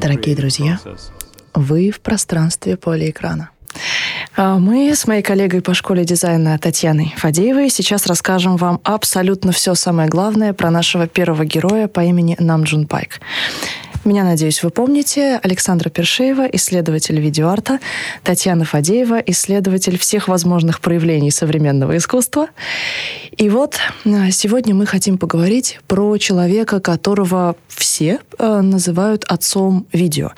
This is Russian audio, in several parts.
Дорогие друзья, вы в пространстве поля экрана. А мы с моей коллегой по школе дизайна Татьяной Фадеевой сейчас расскажем вам абсолютно все самое главное про нашего первого героя по имени Намджун Пайк. Меня, надеюсь, вы помните. Александра Першеева, исследователь видеоарта, Татьяна Фадеева, исследователь всех возможных проявлений современного искусства. И вот э, сегодня мы хотим поговорить про человека, которого все э, называют отцом видео.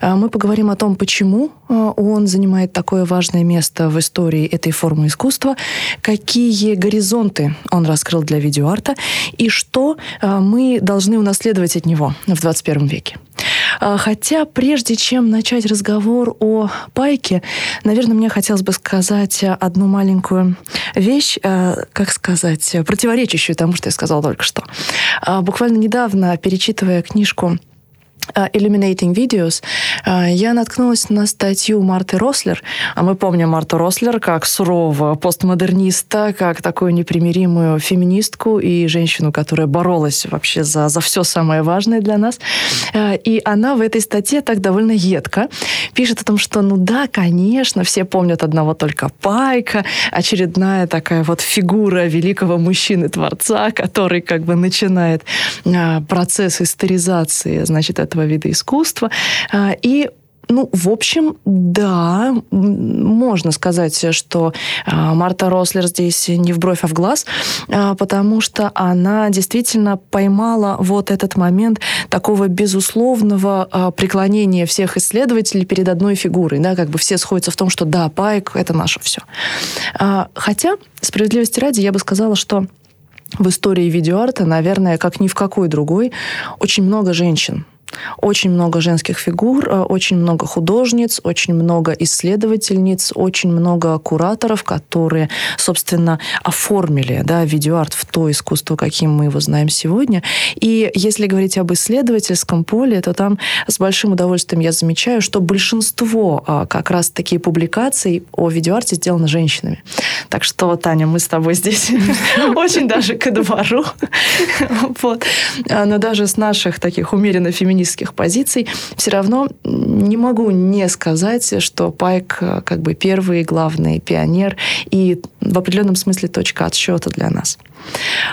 Э, мы поговорим о том, почему он занимает такое важное место в истории этой формы искусства, какие горизонты он раскрыл для видеоарта и что мы должны унаследовать от него в 21 веке. Хотя прежде чем начать разговор о Пайке, наверное, мне хотелось бы сказать одну маленькую вещь, как сказать, противоречащую тому, что я сказала только что. А, буквально недавно, перечитывая книжку Illuminating Videos, э, я наткнулась на статью Марты Рослер. А мы помним Марту Рослер как сурового постмодерниста, как такую непримиримую феминистку и женщину, которая боролась вообще за, за все самое важное для нас. Э, и она в этой статье так довольно едко пишет о том, что, ну да, конечно, все помнят одного только Пайка, очередная такая вот фигура великого мужчины-творца, который как бы начинает процесс историзации, значит, этого этого вида искусства. А, и ну, в общем, да, можно сказать, что а, Марта Рослер здесь не в бровь, а в глаз, а, потому что она действительно поймала вот этот момент такого безусловного преклонения всех исследователей перед одной фигурой. Да, как бы все сходятся в том, что да, Пайк — это наше все. Хотя, справедливости ради, я бы сказала, что в истории видеоарта, наверное, как ни в какой другой, очень много женщин очень много женских фигур, э, очень много художниц, очень много исследовательниц, очень много кураторов, которые, собственно, оформили да, видеоарт в то искусство, каким мы его знаем сегодня. И если говорить об исследовательском поле, то там с большим удовольствием я замечаю, что большинство а, как раз такие публикаций о видеоарте сделано женщинами. Так что, Таня, мы с тобой здесь очень даже ко двору. А, но даже с наших таких умеренно феминистских феминистских позиций, все равно не могу не сказать, что Пайк э, как бы первый главный пионер и в определенном смысле точка отсчета для нас.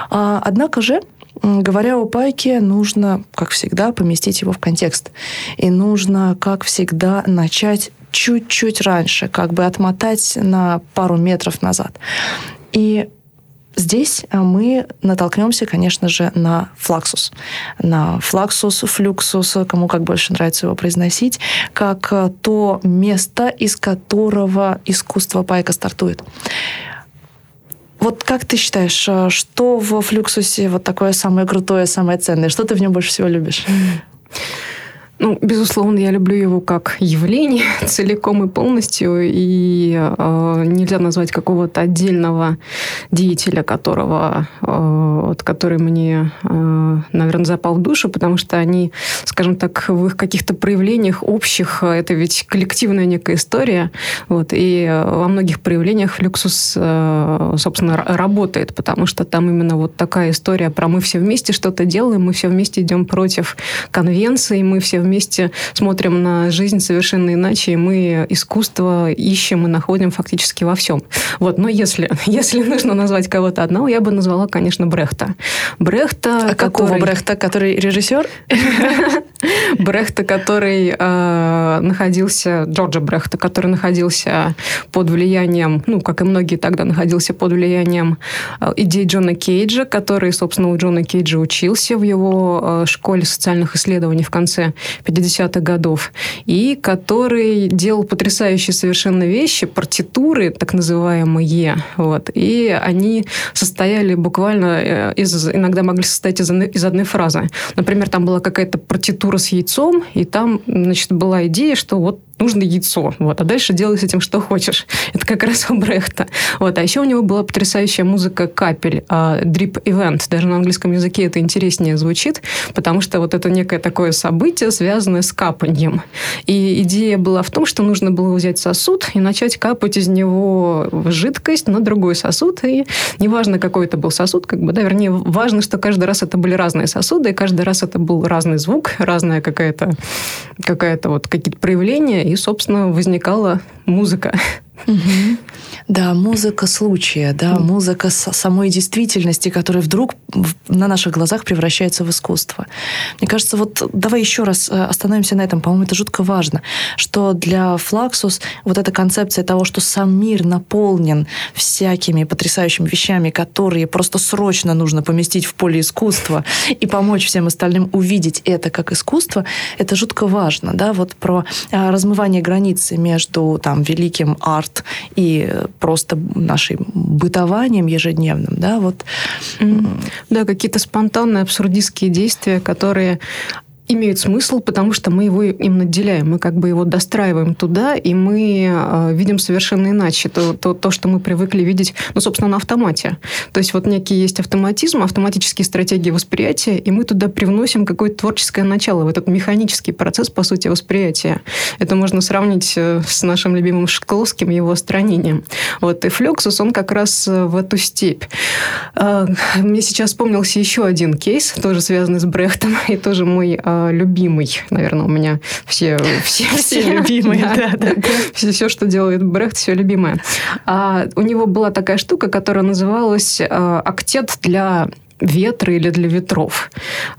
А, однако же, Говоря о Пайке, нужно, как всегда, поместить его в контекст. И нужно, как всегда, начать чуть-чуть раньше, как бы отмотать на пару метров назад. И Здесь э, мы натолкнемся, конечно же, на флаксус. На флаксус, флюксус, кому как больше нравится его произносить, как э, то место, из которого искусство пайка стартует. Вот как ты считаешь, э, что в флюксусе вот такое самое крутое, самое ценное? Что ты в нем больше всего любишь? Ну, безусловно, я люблю его как явление целиком и полностью, и э, нельзя назвать какого-то отдельного деятеля, которого, э, вот, который мне, э, наверное, запал в душу, потому что они, скажем так, в их каких-то проявлениях общих, это ведь коллективная некая история, вот, и во многих проявлениях флюксус, э, собственно, работает, потому что там именно вот такая история про мы все вместе что-то делаем, мы все вместе идем против конвенции, мы все вместе смотрим на жизнь совершенно иначе, и мы искусство ищем и находим фактически во всем. Вот, но если, если нужно назвать кого-то одного, я бы назвала, конечно, Брехта. Брехта, а который... какого Брехта? Который режиссер? Брехта, который э, находился, Джорджа Брехта, который находился под влиянием, ну, как и многие тогда, находился под влиянием э, идей Джона Кейджа, который, собственно, у Джона Кейджа учился в его э, школе социальных исследований в конце 50-х годов, и который делал потрясающие совершенно вещи, партитуры, так называемые, вот, и они состояли буквально э, из, иногда могли состоять из, из одной фразы. Например, там была какая-то партитура с яйцом, и там, значит, была идея, что вот нужно яйцо, вот, а дальше делай с этим что хочешь. Это как раз у Брехта. Вот, а еще у него была потрясающая музыка капель, uh, Drip Event, даже на английском языке это интереснее звучит, потому что вот это некое такое событие, связанное с капанием. И идея была в том, что нужно было взять сосуд и начать капать из него жидкость на другой сосуд, и неважно, какой это был сосуд, как бы, да, вернее, важно, что каждый раз это были разные сосуды, и каждый раз это был разный звук, разная какая-то какая-то вот какие-то проявления, и, собственно, возникала музыка. Угу. Да, музыка случая, да, музыка самой действительности, которая вдруг на наших глазах превращается в искусство. Мне кажется, вот давай еще раз э, остановимся на этом. По-моему, это жутко важно, что для Флаксус вот эта концепция того, что сам мир наполнен всякими потрясающими вещами, которые просто срочно нужно поместить в поле искусства и помочь всем остальным увидеть это как искусство, это жутко важно, да, вот про э, размывание границы между там великим арт и просто нашим бытованием ежедневным, да, вот. Да, какие-то спонтанные абсурдистские действия, которые имеют смысл, потому что мы его им наделяем, мы как бы его достраиваем туда, и мы э, видим совершенно иначе то, то, то, что мы привыкли видеть, ну, собственно, на автомате. То есть вот некий есть автоматизм, автоматические стратегии восприятия, и мы туда привносим какое-то творческое начало в этот механический процесс, по сути, восприятия. Это можно сравнить э, с нашим любимым Шкловским, его странением. Вот, и Флюксус, он как раз э, в эту степь. Э, мне сейчас вспомнился еще один кейс, тоже связанный с Брехтом, и тоже мой любимый, наверное, у меня все, все, все любимые. Да, да, да. Все, все, что делает Брехт, все любимое. А у него была такая штука, которая называлась «Актет для ветра или для ветров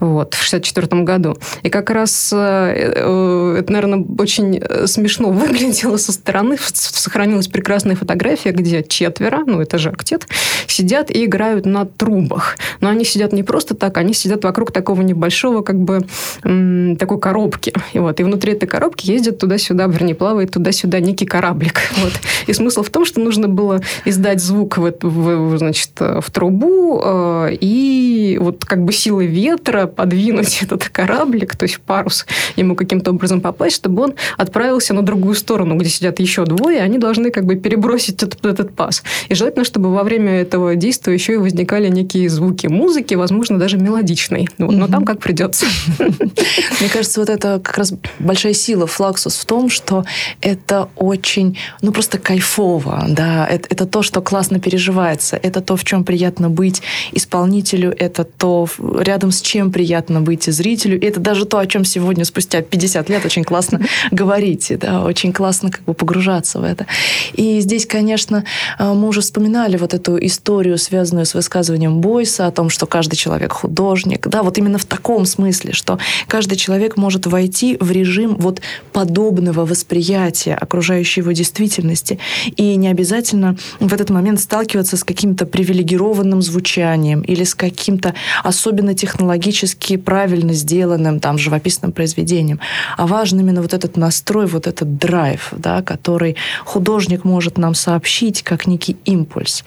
вот, в 64 году. И как раз э, э, это, наверное, очень смешно выглядело со стороны. Сохранилась прекрасная фотография, где четверо, ну, это же актет, сидят и играют на трубах. Но они сидят не просто так, они сидят вокруг такого небольшого, как бы, такой коробки. И, вот, и внутри этой коробки ездит туда-сюда, вернее, плавает туда-сюда некий кораблик. Вот. И смысл в том, что нужно было издать звук в, в, значит, в трубу э, и и вот как бы силой ветра подвинуть этот кораблик, то есть парус, ему каким-то образом попасть, чтобы он отправился на другую сторону, где сидят еще двое, они должны как бы перебросить этот, этот пас. И желательно, чтобы во время этого действия еще и возникали некие звуки музыки, возможно, даже мелодичной. Ну, но там как придется. Мне кажется, вот это как раз большая сила Флаксус в том, что это очень, ну, просто кайфово, да, это, это то, что классно переживается, это то, в чем приятно быть исполнителем зрителю, это то, рядом с чем приятно быть зрителю. И это даже то, о чем сегодня, спустя 50 лет, очень классно говорите, да, очень классно как бы погружаться в это. И здесь, конечно, э, мы уже вспоминали вот эту историю, связанную с высказыванием Бойса о том, что каждый человек художник, да, вот именно в таком смысле, что каждый человек может войти в режим вот подобного восприятия окружающей его действительности и не обязательно в этот момент сталкиваться с каким-то привилегированным звучанием или с каким-то особенно технологически правильно сделанным там живописным произведением, а важен именно вот этот настрой, вот этот драйв, да, который художник может нам сообщить как некий импульс.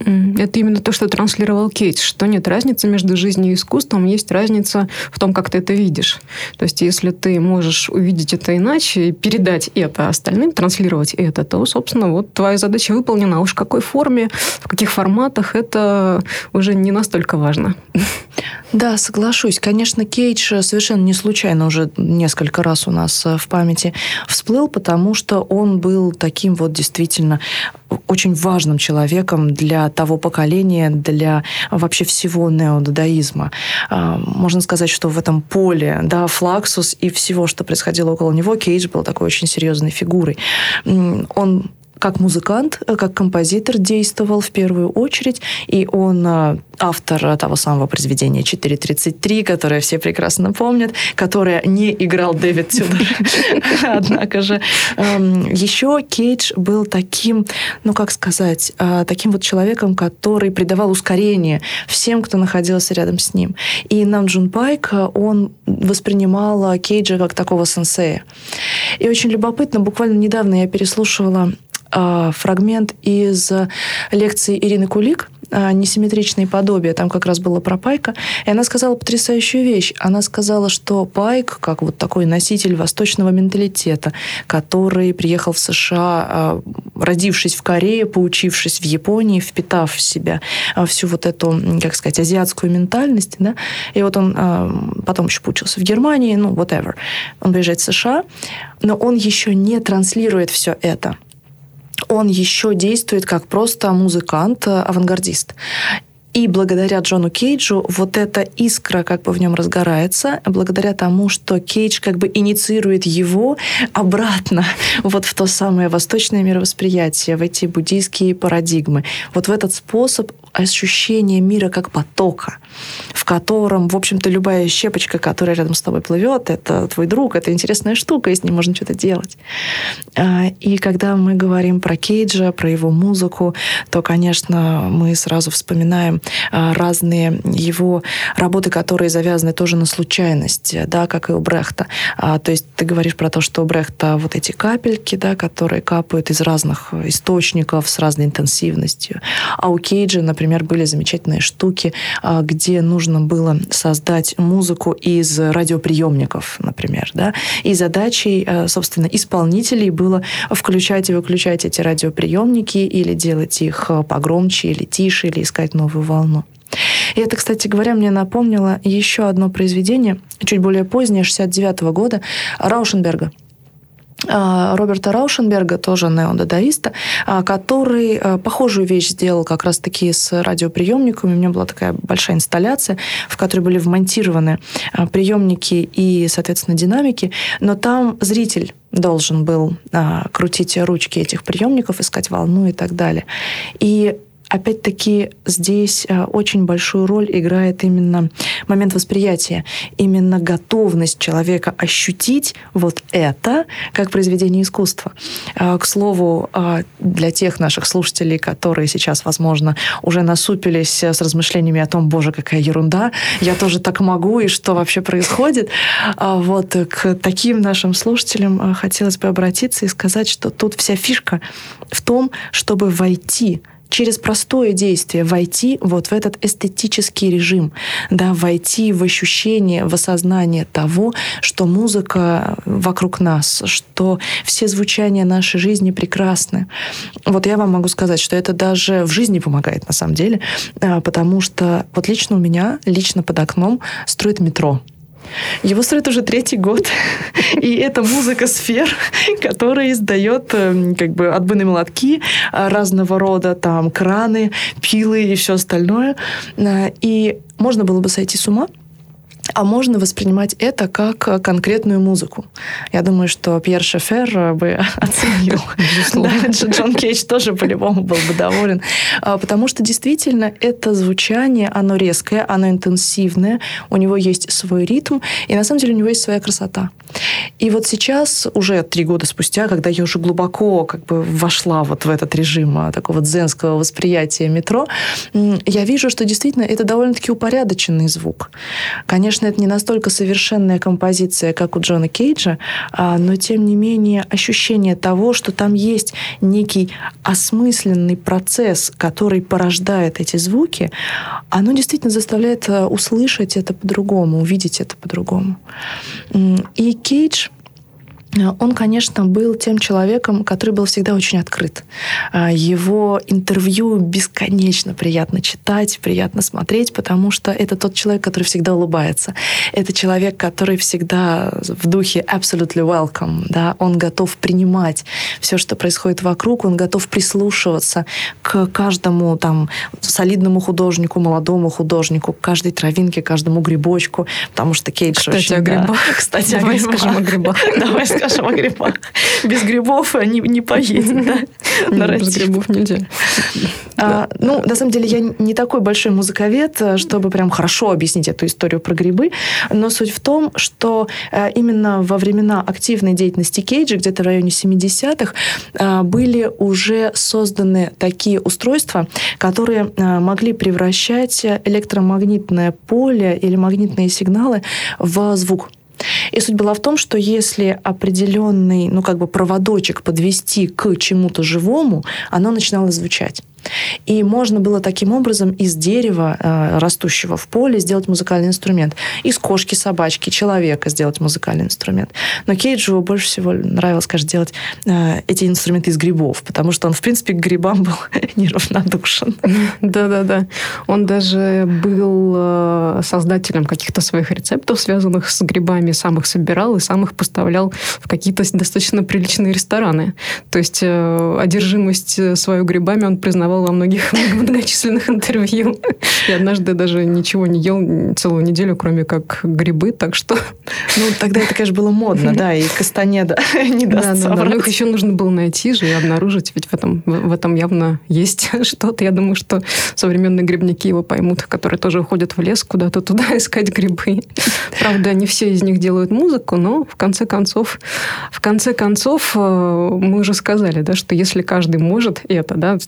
Это именно то, что транслировал Кейтс, что нет разницы между жизнью и искусством, есть разница в том, как ты это видишь. То есть, если ты можешь увидеть это иначе, передать это остальным, транслировать это, то, собственно, вот твоя задача выполнена. А уж в какой форме, в каких форматах, это уже не настолько важно. Да, соглашусь. Конечно, Кейдж совершенно не случайно уже несколько раз у нас э, в памяти всплыл, потому что он был таким вот действительно очень важным человеком для того поколения, для вообще всего неодадаизма. А, можно сказать, что в этом поле, да, Флаксус и всего, что происходило около него, Кейдж был такой очень серьезной фигурой. Он как музыкант, э, как композитор действовал в первую очередь, и он э, автор того самого произведения 4.33, которое все прекрасно помнят, которое не играл Дэвид Тюдор. Однако же эм, еще Кейдж был таким, ну как сказать, э, таким вот человеком, который придавал ускорение всем, кто находился рядом с ним. И нам Джун Пайк, он воспринимал Кейджа как такого сенсея. И очень любопытно, буквально недавно я переслушивала фрагмент из лекции Ирины Кулик, а, несимметричные подобия. Там как раз было про Пайка. И она сказала потрясающую вещь. Она сказала, что Пайк, как вот такой носитель восточного менталитета, который приехал в США, а, родившись в Корее, поучившись в Японии, впитав в себя а, всю вот эту, как сказать, азиатскую ментальность, да, и вот он потом еще поучился в Германии, ну, whatever. Он приезжает в США, но он еще не транслирует все это он еще действует как просто музыкант, э. И благодаря Джону Кейджу вот эта искра как бы в нем разгорается, благодаря тому, что Кейдж как бы инициирует его обратно вот в то самое восточное мировосприятие, в эти буддийские парадигмы. Вот в этот способ ощущения мира как потока, в котором, в общем-то, любая щепочка, которая рядом с тобой плывет, это твой друг, это интересная штука, и с ним можно что-то делать. А, и когда мы говорим про Кейджа, про его музыку, то, конечно, мы сразу вспоминаем а, разные его работы, которые завязаны тоже на случайность, да, как и у Брехта. А, то есть ты говоришь про то, что у Брехта вот эти капельки, да, которые капают из разных источников с разной интенсивностью. А у Кейджа, например, были замечательные штуки, а, где нужно было создать музыку из радиоприемников, например, да, и задачей, собственно, исполнителей было включать и выключать эти радиоприемники или делать их погромче или тише, или искать новую волну. И это, кстати говоря, мне напомнило еще одно произведение, чуть более позднее, 69 -го года, Раушенберга Роберта Раушенберга, тоже неодадаиста, а, который а, похожую вещь сделал как раз-таки с радиоприемниками. У меня была такая большая инсталляция, в которой были вмонтированы приемники и, соответственно, динамики, но там зритель должен был а, крутить ручки этих приемников, искать волну и так далее. И опять-таки здесь э, очень большую роль играет именно момент восприятия, именно готовность человека ощутить вот это как произведение искусства. Э, к слову, э, для тех наших слушателей, которые сейчас, возможно, уже насупились с размышлениями о том, боже, какая ерунда, я тоже так могу, и что вообще происходит, вот к таким нашим слушателям хотелось бы обратиться и сказать, что тут вся фишка в том, чтобы войти через простое действие войти вот в этот эстетический режим, да, войти в ощущение, в осознание того, что музыка вокруг нас, что все звучания нашей жизни прекрасны. Вот я вам могу сказать, что это даже в жизни помогает на самом деле, а, потому что вот лично у меня, лично под окном строит метро. Его строят уже третий год. И это музыка сфер, которая издает эм, как бы отбойные молотки э, разного рода, там, краны, пилы и все остальное. Э, и можно было бы сойти с ума, а можно воспринимать это как э, конкретную музыку. Я думаю, что Пьер Шефер э, бы оценил. Да, Джон Кейдж тоже по-любому был бы доволен. А, потому что действительно это звучание, оно резкое, оно интенсивное, у него есть свой ритм, и на самом деле у него есть своя красота. И вот сейчас, уже три года спустя, когда я уже глубоко как бы вошла вот в этот режим а, такого дзенского восприятия метро, я вижу, что действительно это довольно-таки упорядоченный звук. Конечно, это не настолько совершенная композиция, как у Джона Кейджа, а, но тем не менее ощущение того, что там есть некий осмысленный процесс, который порождает эти звуки, оно действительно заставляет а, услышать это по-другому, увидеть это по-другому. И Кейдж он, конечно, был тем человеком, который был всегда очень открыт. А, его интервью бесконечно приятно читать, приятно смотреть, потому что это тот человек, который всегда улыбается. Это человек, который всегда в духе absolutely welcome. Да? Он готов принимать все, что происходит вокруг, он готов прислушиваться к каждому там, солидному художнику, молодому художнику, к каждой травинке, каждому грибочку, потому что Кейдж Кстати, очень... о грибах. Да, кстати, Давай о грибах. скажем о грибах. Давай скажем о грибах. Без грибов не, не поедет, да? Без грибов нельзя. А, ну, на самом деле, я не такой большой музыковед, чтобы прям хорошо объяснить эту историю про грибы, но суть в том, что э, именно во времена активной деятельности Кейджа, где-то в районе 70-х, э, были уже созданы такие устройства, которые э, могли превращать электромагнитное поле или магнитные сигналы в звук. И суть была в том, что если определенный, ну, как бы проводочек подвести к чему-то живому, оно начинало звучать. И можно было таким образом из дерева, э, растущего в поле, сделать музыкальный инструмент. Из кошки, собачки, человека сделать музыкальный инструмент. Но Кейджу больше всего нравилось, конечно, делать э, эти инструменты из грибов, потому что он, в принципе, к грибам был неравнодушен. Да-да-да. Он даже был э, создателем каких-то своих рецептов, связанных с грибами, сам их собирал и сам их поставлял в какие-то достаточно приличные рестораны. То есть одержимость свою грибами он признавал во многих многочисленных интервью. И однажды даже ничего не ел целую неделю, кроме как грибы, так что... Ну, тогда это, конечно, было модно, да, и Кастанеда не даст да, да, да. их еще нужно было найти же и обнаружить, ведь в этом, в этом явно есть что-то. Я думаю, что современные грибники его поймут, которые тоже уходят в лес куда-то туда искать грибы. Правда, не все из них делают музыку, но в конце концов, в конце концов, э, мы уже сказали, да, что если каждый может это, да,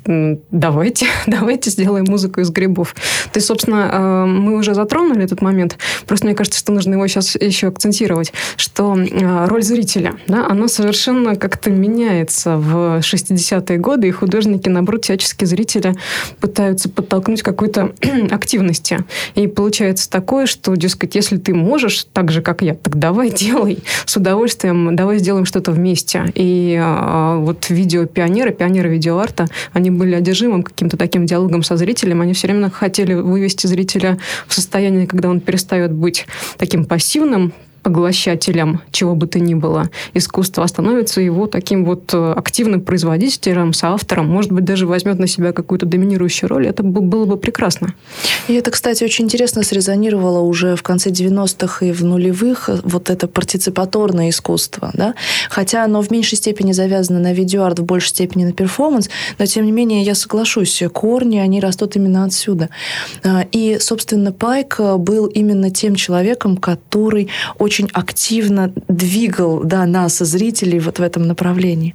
давайте, давайте сделаем музыку из грибов. То есть, собственно, э, мы уже затронули этот момент. Просто мне кажется, что нужно его сейчас еще акцентировать, что э, роль зрителя, да, она совершенно как-то меняется в 60-е годы, и художники, наоборот, всячески зрителя пытаются подтолкнуть какой-то активности. И получается такое, что, дескать, если ты можешь так же, как я, так давай делай с удовольствием, давай сделаем что-то вместе. И а, вот видео пионеры, пионеры видеоарта, они были одержимым каким-то таким диалогом со зрителем, они все время хотели вывести зрителя в состояние, когда он перестает быть таким пассивным, поглощателем чего бы то ни было искусства, а становится его таким вот э, активным производителем, соавтором, может быть, даже возьмет на себя какую-то доминирующую роль, это было бы прекрасно. И это, кстати, очень интересно срезонировало уже в конце 90-х и в нулевых, э, вот это партиципаторное искусство, да, хотя оно в меньшей степени завязано на видеоарт, в большей степени на перформанс, но, тем не менее, я соглашусь, корни, они растут именно отсюда. А, и, собственно, Пайк был именно тем человеком, который очень активно двигал да, нас, зрителей, вот в этом направлении.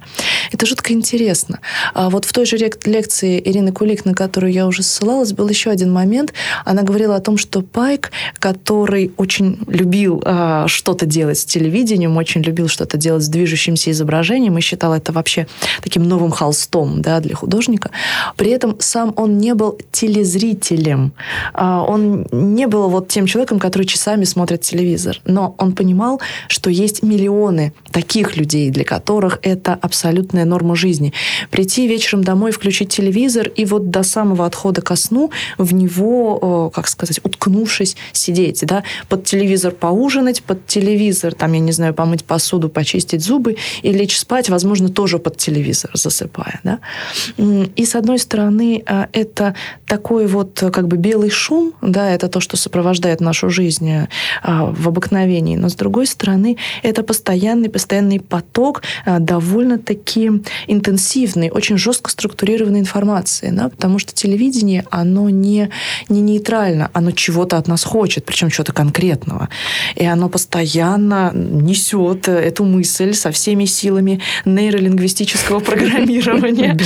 Это жутко интересно. А вот в той же лекции Ирины Кулик, на которую я уже ссылалась, был еще один момент. Она говорила о том, что Пайк, который очень любил а, что-то делать с телевидением, очень любил что-то делать с движущимся изображением и считал это вообще таким новым холстом да, для художника, при этом сам он не был телезрителем. А, он не был вот тем человеком, который часами смотрит телевизор. Но он он понимал, что есть миллионы таких людей, для которых это абсолютная норма жизни. Прийти вечером домой, включить телевизор и вот до самого отхода ко сну в него, как сказать, уткнувшись, сидеть, да, под телевизор поужинать, под телевизор, там, я не знаю, помыть посуду, почистить зубы и лечь спать, возможно, тоже под телевизор, засыпая, да. И, с одной стороны, а, это такой вот как бы белый шум, да, это то, что сопровождает нашу жизнь в обыкновении, но с другой стороны, это постоянный, постоянный поток а, довольно-таки интенсивной, очень жестко структурированной информации, да, потому что телевидение, оно не, не нейтрально, оно чего-то от нас хочет, причем чего-то конкретного. И оно постоянно несет эту мысль со всеми силами нейролингвистического программирования.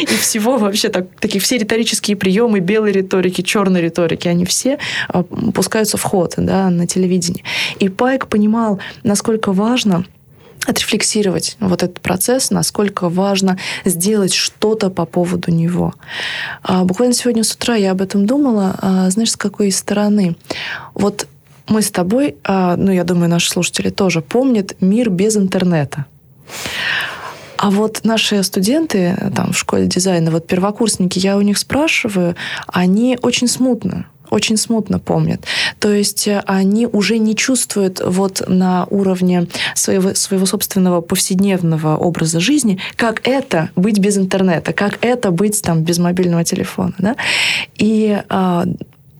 И всего вообще так, такие все риторические приемы белой риторики, черной риторики, они все а, пускаются в ход да, на телевидении. И Пайк понимал, насколько важно отрефлексировать вот этот процесс, насколько важно сделать что-то по поводу него. А, буквально сегодня с утра я об этом думала, а, знаешь, с какой стороны. Вот мы с тобой, а, ну, я думаю, наши слушатели тоже помнят мир без интернета. А вот наши студенты там, в школе дизайна, вот первокурсники, я у них спрашиваю, они очень смутно очень смутно помнят. То есть э, они уже не чувствуют вот на уровне своего, своего собственного повседневного образа жизни, как это быть без интернета, как это быть там без мобильного телефона. Да? И а,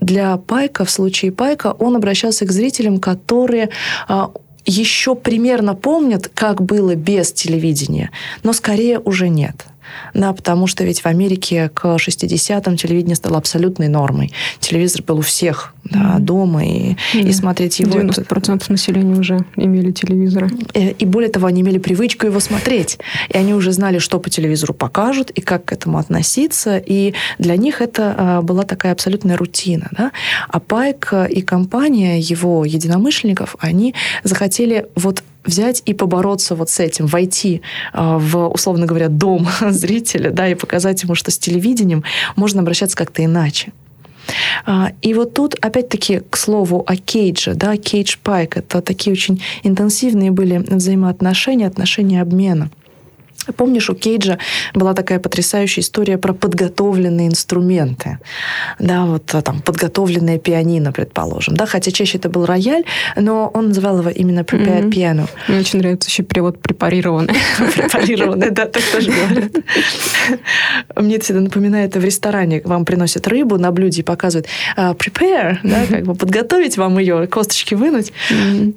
для Пайка, в случае Пайка, он обращался к зрителям, которые а, еще примерно помнят, как было без телевидения, но скорее уже нет. Да, потому что ведь в Америке к 60-м телевидение стало абсолютной нормой. Телевизор был у всех да, mm дома, и, да. и смотреть его... 90% населения уже имели телевизоры. И, и более того, они имели привычку его смотреть. И они уже знали, что по телевизору покажут, и как к этому относиться. И для них это а, была такая абсолютная рутина. Да? А Пайк и компания его единомышленников, они захотели вот взять и побороться вот с этим, войти а, в, условно говоря, дом зрителя, да, и показать ему, что с телевидением можно обращаться как-то иначе. А, и вот тут, опять-таки, к слову о Кейдже, да, Кейдж Пайк, это такие очень интенсивные были взаимоотношения, отношения обмена. Помнишь, у Кейджа была такая потрясающая история про подготовленные инструменты. Да, вот а, там подготовленное пианино, предположим. Да, хотя чаще это был рояль, но он называл его именно prepared mm-hmm. piano. Мне очень нравится еще перевод препарированный. Препарированный, да, так тоже говорят. Мне это всегда напоминает, в ресторане вам приносят рыбу на блюде и показывают а, prepare, да, как бы подготовить вам ее, косточки вынуть.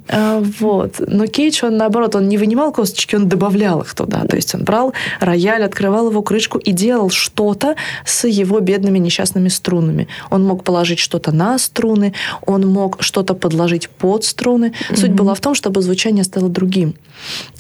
А, вот. Но Кейдж, он наоборот, он не вынимал косточки, он добавлял их туда. То есть он брал рояль, открывал его крышку и делал что-то с его бедными несчастными струнами. Он мог положить что-то на струны, он мог что-то подложить под струны. Mm-hmm. Суть была в том, чтобы звучание стало другим.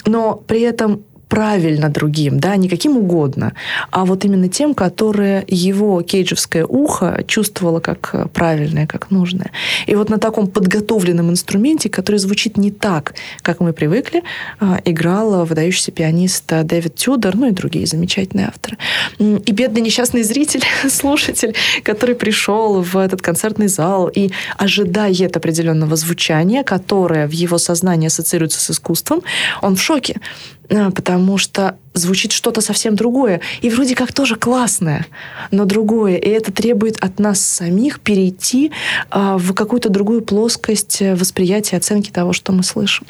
Но при этом правильно другим, да, не каким угодно, а вот именно тем, которое его кейджевское ухо чувствовало как правильное, как нужное. И вот на таком подготовленном инструменте, который звучит не так, как мы привыкли, а, играл выдающийся пианист Дэвид Тюдор, ну и другие замечательные авторы. И бедный несчастный зритель, слушатель, который пришел в этот концертный зал и ожидает определенного звучания, которое в его сознании ассоциируется с искусством, он в шоке. А, потому что звучит что-то совсем другое. И вроде как тоже классное, но другое. И это требует от нас самих перейти а, в какую-то другую плоскость восприятия, оценки того, что мы слышим.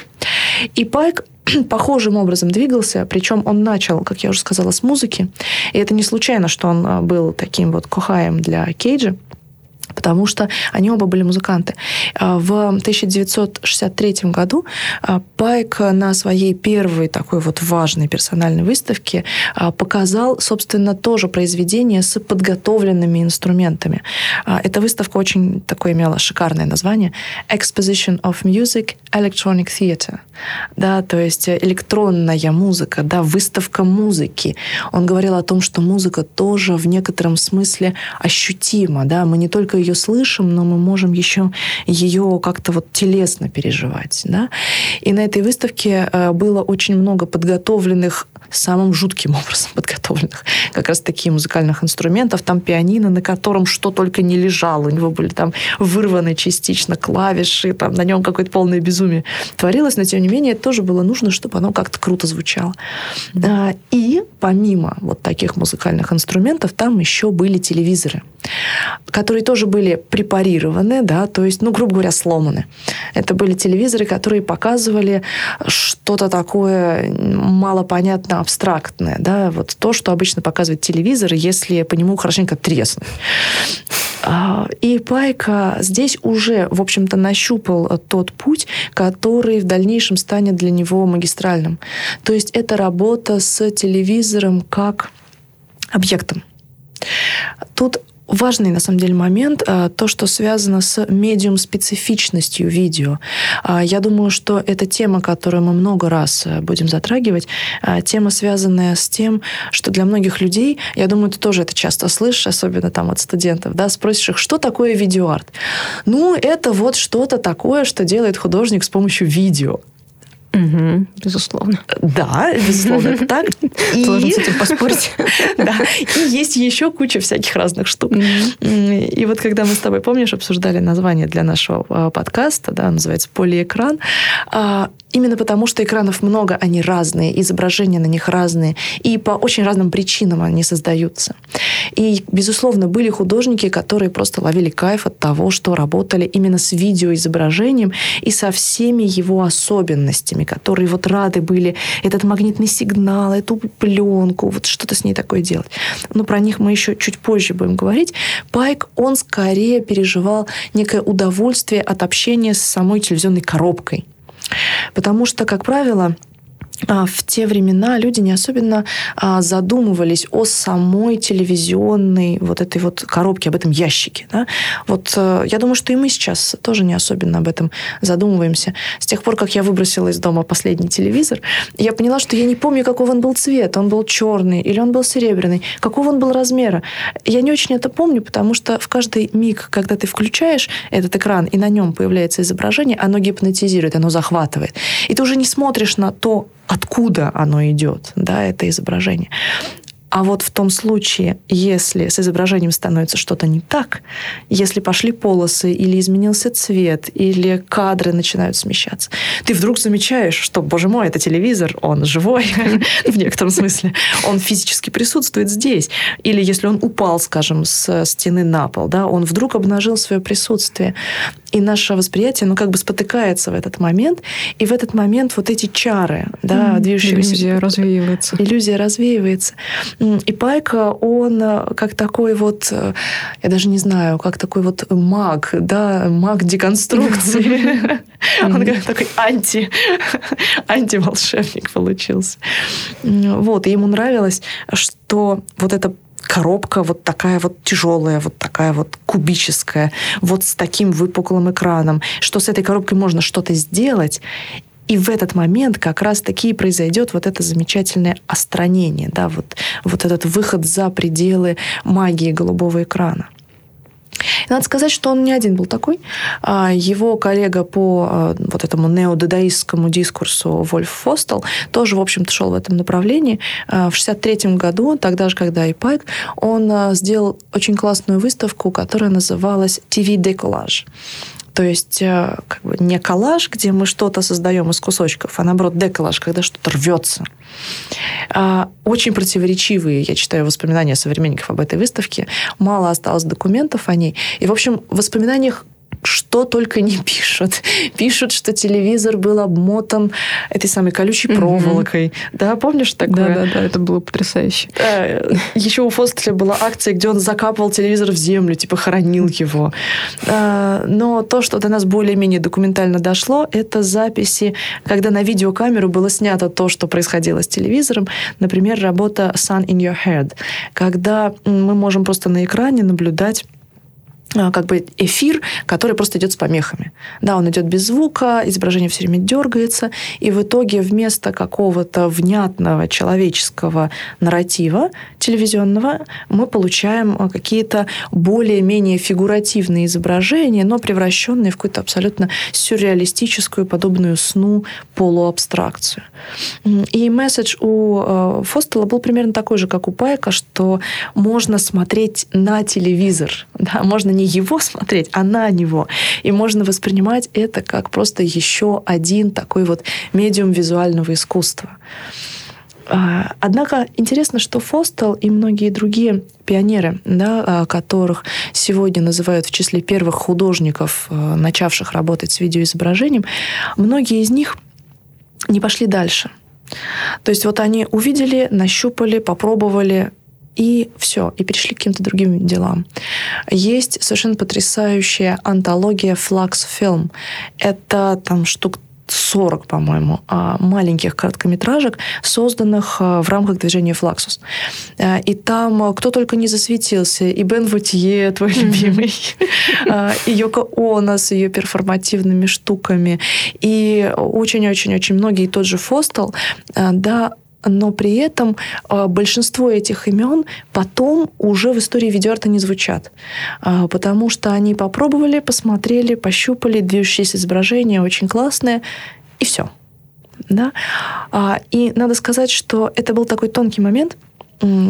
И Пайк похожим образом двигался, причем он начал, как я уже сказала, с музыки. И это не случайно, что он а, был таким вот кохаем для Кейджа потому что они оба были музыканты. А, в 1963 году а, Пайк на своей первой такой вот важной персональной выставке а, показал, собственно, тоже произведение с подготовленными инструментами. Эта выставка очень такое имела шикарное название Exposition of Music Electronic Theater. Да, то есть электронная музыка, да, выставка музыки. Он говорил о том, что музыка тоже в некотором смысле ощутима, да, мы не только ее слышим, но мы можем еще ее как-то вот телесно переживать. Да? И на этой выставке э, было очень много подготовленных самым жутким образом подготовленных как раз таких музыкальных инструментов. Там пианино, на котором что только не лежало. У него были там вырваны частично клавиши, там на нем какое-то полное безумие творилось, но тем не менее это тоже было нужно, чтобы оно как-то круто звучало. Да. И помимо вот таких музыкальных инструментов, там еще были телевизоры, которые тоже были препарированы, да, то есть, ну, грубо говоря, сломаны. Это были телевизоры, которые показывали что-то такое малопонятно абстрактное, да, вот то, что обычно показывает телевизор, если по нему хорошенько треснуть. А, и Пайка здесь уже, в общем-то, нащупал тот путь, который в дальнейшем станет для него магистральным. То есть это работа с телевизором как объектом. Тут важный, на самом деле, момент, а, то, что связано с медиум-специфичностью видео. А, я думаю, что это тема, которую мы много раз э, будем затрагивать, а, тема, связанная с тем, что для многих людей, я думаю, ты тоже это часто слышишь, особенно там от студентов, да, спросишь их, что такое видеоарт? Ну, это вот что-то такое, что делает художник с помощью видео. Угу, безусловно. Да, безусловно, это так. И... Сложно с этим поспорить. да. И есть еще куча всяких разных штук. И вот когда мы с тобой, помнишь, обсуждали название для нашего а, подкаста, да, называется «Полиэкран», а, Именно потому, что экранов много, они разные, изображения на них разные, и по очень разным причинам они создаются. И, безусловно, были художники, которые просто ловили кайф от того, что работали именно с видеоизображением и со всеми его особенностями, которые вот рады были этот магнитный сигнал, эту пленку, вот что-то с ней такое делать. Но про них мы еще чуть позже будем говорить. Пайк, он скорее переживал некое удовольствие от общения с самой телевизионной коробкой. Потому что, как правило, в те времена люди не особенно а, задумывались о самой телевизионной вот этой вот коробке, об этом ящике. Да? Вот э, я думаю, что и мы сейчас тоже не особенно об этом задумываемся. С тех пор, как я выбросила из дома последний телевизор, я поняла, что я не помню, какого он был цвет. Он был черный или он был серебряный, какого он был размера. Я не очень это помню, потому что в каждый миг, когда ты включаешь этот экран, и на нем появляется изображение, оно гипнотизирует, оно захватывает. И ты уже не смотришь на то, откуда оно идет, да, это изображение. А вот в том случае, если с изображением становится что-то не так, если пошли полосы, или изменился цвет, или кадры начинают смещаться, ты вдруг замечаешь, что, боже мой, это телевизор, он живой в некотором смысле, он физически присутствует здесь. Или если он упал, скажем, с стены на пол, да, он вдруг обнажил свое присутствие. И наше восприятие, ну, как бы спотыкается в этот момент, и в этот момент вот эти чары, да, движущиеся... Иллюзия развеивается. Иллюзия развеивается. И Пайка, он э, как такой вот, э, я даже не знаю, как такой вот маг, да, маг деконструкции. Он как такой анти, антиволшебник получился. Вот, и ему нравилось, что вот это коробка вот такая вот тяжелая, вот такая вот кубическая, вот с таким выпуклым экраном, что с этой коробкой можно что-то сделать. И в этот момент как раз-таки и произойдет вот это замечательное остранение, да, вот, вот этот выход за пределы магии голубого экрана. Надо сказать, что он не один был такой. А, его коллега по а, вот этому неодадаистскому дискурсу Вольф Фостел тоже, в общем-то, шел в этом направлении. А, в 1963 году, тогда же, когда и Пайк, он сделал очень классную выставку, которая называлась «TV Decollage». То есть э, как бы не коллаж, где мы что-то создаем из кусочков, а наоборот деколлаж, когда что-то рвется. А, очень противоречивые, я читаю воспоминания современников об этой выставке. Мало осталось документов о ней. И, в общем, в воспоминаниях что только не пишут. Пишут, что телевизор был обмотан этой самой колючей проволокой. Mm-hmm. Да, помнишь такое? Да, да, да, это было потрясающе. Еще у Фостеля была акция, где он закапывал телевизор в землю, типа хоронил его. А, но то, что до нас более-менее документально дошло, это записи, когда на видеокамеру было снято то, что происходило с телевизором. Например, работа Sun in Your Head, когда мы можем просто на экране наблюдать как бы эфир, который просто идет с помехами. Да, он идет без звука, изображение все время дергается, и в итоге вместо какого-то внятного человеческого нарратива телевизионного мы получаем а, какие-то более-менее фигуративные изображения, но превращенные в какую-то абсолютно сюрреалистическую, подобную сну полуабстракцию. И месседж у а, Фостела был примерно такой же, как у Пайка, что можно смотреть на телевизор, да, можно не не его смотреть, а на него. И можно воспринимать это как просто еще один такой вот медиум визуального искусства. А, однако интересно, что Фостел и многие другие пионеры, да, а, которых сегодня называют в числе первых художников, а, начавших работать с видеоизображением, многие из них не пошли дальше. То есть вот они увидели, нащупали, попробовали, и все, и перешли к каким-то другим делам. Есть совершенно потрясающая антология Flux Film. Это там штук 40, по-моему, а, маленьких короткометражек, созданных а, в рамках движения «Флаксус». А, и там кто только не засветился. И Бен Ватье, твой любимый, и Йоко Оно с ее перформативными штуками, и очень-очень-очень многие, и тот же Фостел, да, но при этом а, большинство этих имен потом уже в истории видеоарта не звучат, а, потому что они попробовали, посмотрели, пощупали, движущиеся изображения очень классные, и все. Да? А, и надо сказать, что это был такой тонкий момент,